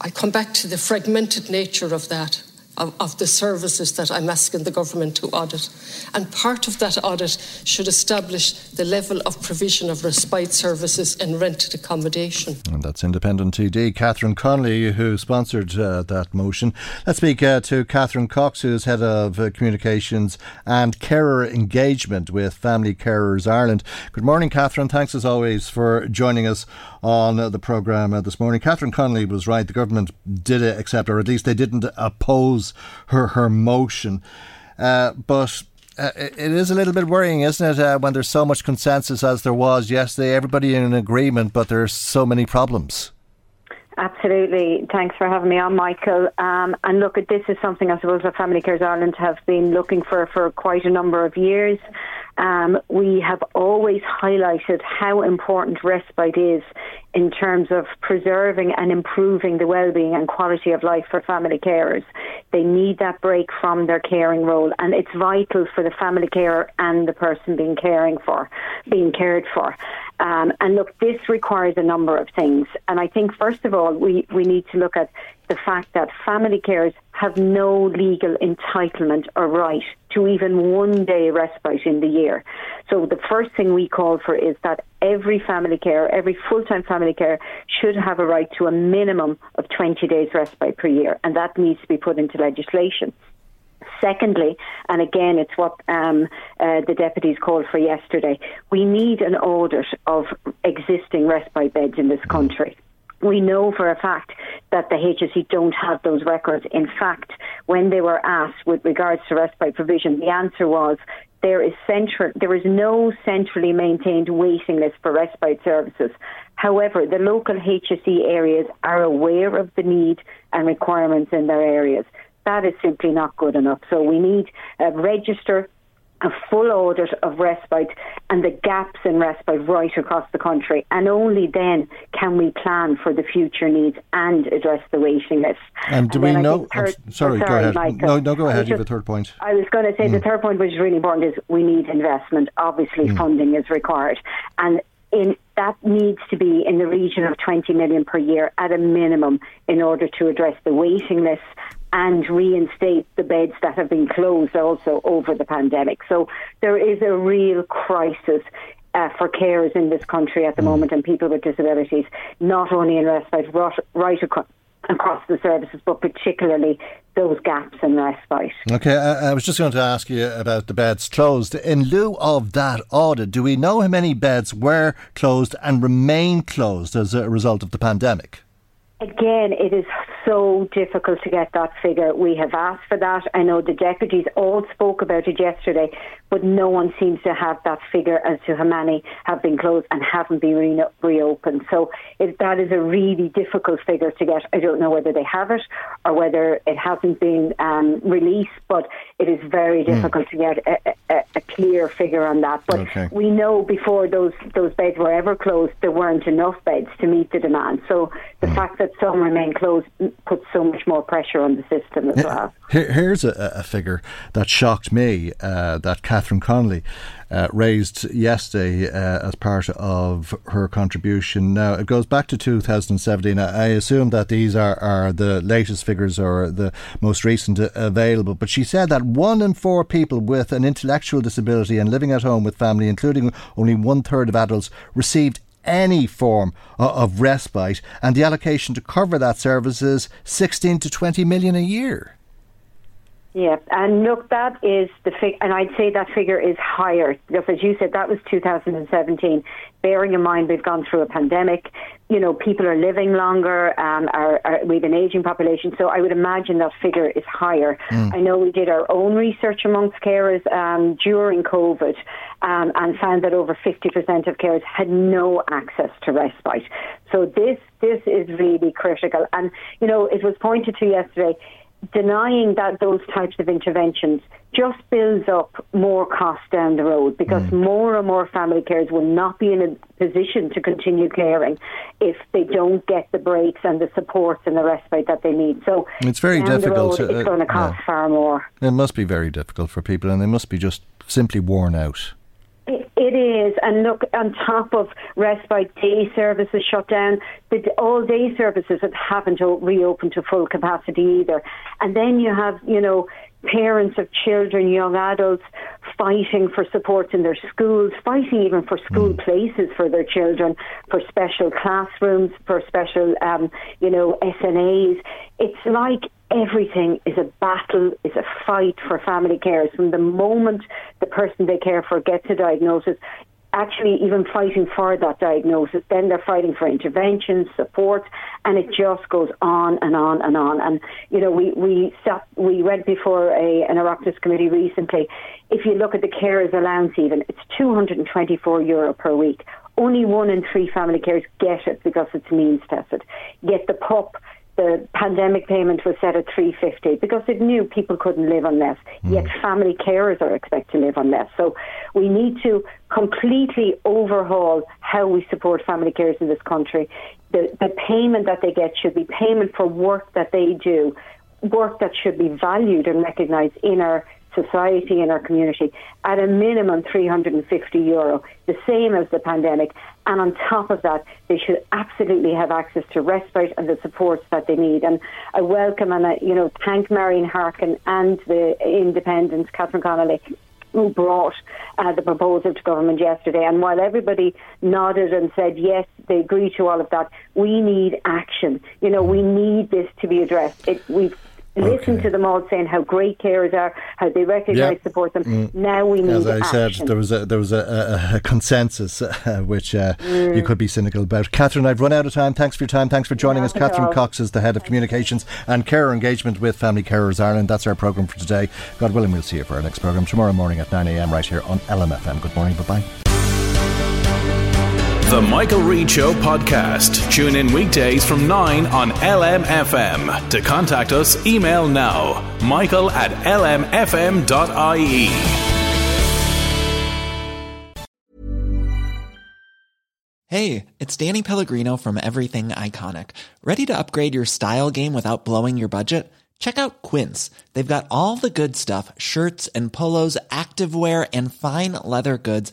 I come back to the fragmented nature of that. Of, of, the services that I'm asking the government to audit. And part of that audit should establish the level of provision of respite services and rented accommodation. And that's independent TD Catherine Connolly who sponsored uh, that motion. Let's speak uh, to Catherine Cox, who's head of uh, communications and carer engagement with Family Carers Ireland. Good morning, Catherine. Thanks as always for joining us on the programme uh, this morning. Catherine Connolly was right. The government did accept, or at least they didn't oppose her, her motion. Uh, but uh, it is a little bit worrying, isn't it, uh, when there's so much consensus as there was yesterday? Everybody in agreement, but there's so many problems. Absolutely. Thanks for having me on, Michael. Um, and look, this is something I suppose that Family Carers Ireland have been looking for for quite a number of years. Um, we have always highlighted how important respite is in terms of preserving and improving the well-being and quality of life for family carers. They need that break from their caring role, and it's vital for the family carer and the person being caring for, being cared for. Um, and look, this requires a number of things. And I think, first of all, we, we need to look at the fact that family carers have no legal entitlement or right to even one day respite in the year. So the first thing we call for is that every family care, every full-time family care should have a right to a minimum of 20 days respite per year. And that needs to be put into legislation. Secondly, and again, it's what um, uh, the deputies called for yesterday, we need an audit of existing respite beds in this country. We know for a fact that the HSE don't have those records. In fact, when they were asked with regards to respite provision, the answer was there is central, there is no centrally maintained waiting list for respite services. However, the local HSE areas are aware of the need and requirements in their areas that is simply not good enough. So we need a register a full audit of respite and the gaps in respite right across the country. And only then can we plan for the future needs and address the waiting list. And do and we know? Third, sorry, oh, sorry, go ahead. Michael, no, no, go ahead. You have a third point. I was going to say mm. the third point, which is really important, is we need investment. Obviously, mm. funding is required. And in that needs to be in the region of 20 million per year at a minimum in order to address the waiting list and reinstate the beds that have been closed also over the pandemic. So there is a real crisis uh, for carers in this country at the mm. moment and people with disabilities, not only in respite, right, right across across the services, but particularly those gaps in respite. Okay, I, I, was just going to ask you about the beds closed. In lieu of that audit, do we know how many beds were closed and remain closed as a result of the pandemic? Again, it is so difficult to get that figure. We have asked for that. I know the deputies all spoke about it yesterday, but no one seems to have that figure as to how many have been closed and haven't been re- reopened. So it, that is a really difficult figure to get. I don't know whether they have it or whether it hasn't been um, released, but it is very hmm. difficult mm. to get a, a, a, clear figure on that. But okay. we know before those those beds were ever closed, there weren't enough beds to meet the demand. So the mm. fact that some remain closed puts so much more pressure on the system as well. here's a, a, figure that shocked me uh, that Catherine Connolly uh, raised yesterday uh, as part of her contribution. Now, it goes back to 2017. I assume that these are, are the latest figures or the most recent available, but she said that one in four people with an intellectual disability and living at home with family, including only one third of adults, received any form of respite, and the allocation to cover that service is 16 to 20 million a year. Yeah, and look, that is the fig, and I'd say that figure is higher because, as you said, that was 2017. Bearing in mind we've gone through a pandemic, you know, people are living longer, um, are, are, we have an aging population, so I would imagine that figure is higher. Mm. I know we did our own research amongst carers um, during COVID um, and found that over 50% of carers had no access to respite. So this this is really critical, and you know, it was pointed to yesterday denying that those types of interventions just builds up more costs down the road because mm. more and more family carers will not be in a position to continue caring if they don't get the breaks and the supports and the respite that they need. So it's very difficult. Road, to, it's going to cost yeah. far more. It must be very difficult for people, and they must be just simply worn out. It, is, and look, on top of respite day services shut down, the all day services that haven't reopened to full capacity either. And then you have, you know, parents of children, young adults fighting for support in their schools, fighting even for school mm. places for their children, for special classrooms, for special, um, you know, SNAs. It's like everything is a battle, is a fight for family carers. From the moment the person they care for gets a diagnosis, actually even fighting for that diagnosis. Then they're fighting for interventions, support, and it just goes on and on and on. And you know, we we sat, we went before a, an Oireachtas committee recently. If you look at the carers allowance, even it's 224 euro per week. Only one in three family carers get it because it's means tested. Get the PUP the pandemic payment was set at 350 because it knew people couldn't live on less. Mm. Yet family carers are expected to live on less. So we need to completely overhaul how we support family carers in this country. The, the payment that they get should be payment for work that they do, work that should be valued and recognised in our society and our community at a minimum 350 euro, the same as the pandemic. And on top of that, they should absolutely have access to respite and the supports that they need. And I welcome and I, you know, thank Marian Harkin and the Independents, Catherine Connolly, who brought uh, the proposal to government yesterday. And while everybody nodded and said, yes, they agree to all of that, we need action. You know, we need this to be addressed. It, we've Listen okay. to them all saying how great carers are, how they recognise, yep. support them. Mm. Now we need As I action. said, there was a, there was a, a, a consensus uh, which uh, mm. you could be cynical about. Catherine, I've run out of time. Thanks for your time. Thanks for joining Not us. Catherine all. Cox is the head of communications and care engagement with Family Carers Ireland. That's our programme for today. God willing, we'll see you for our next programme tomorrow morning at 9 a.m. right here on LMFM. Good morning. Bye bye. The Michael Reade Show podcast. Tune in weekdays from 9 on LMFM. To contact us, email now michael at lmfm.ie. Hey, it's Danny Pellegrino from Everything Iconic. Ready to upgrade your style game without blowing your budget? Check out Quince. They've got all the good stuff shirts and polos, activewear, and fine leather goods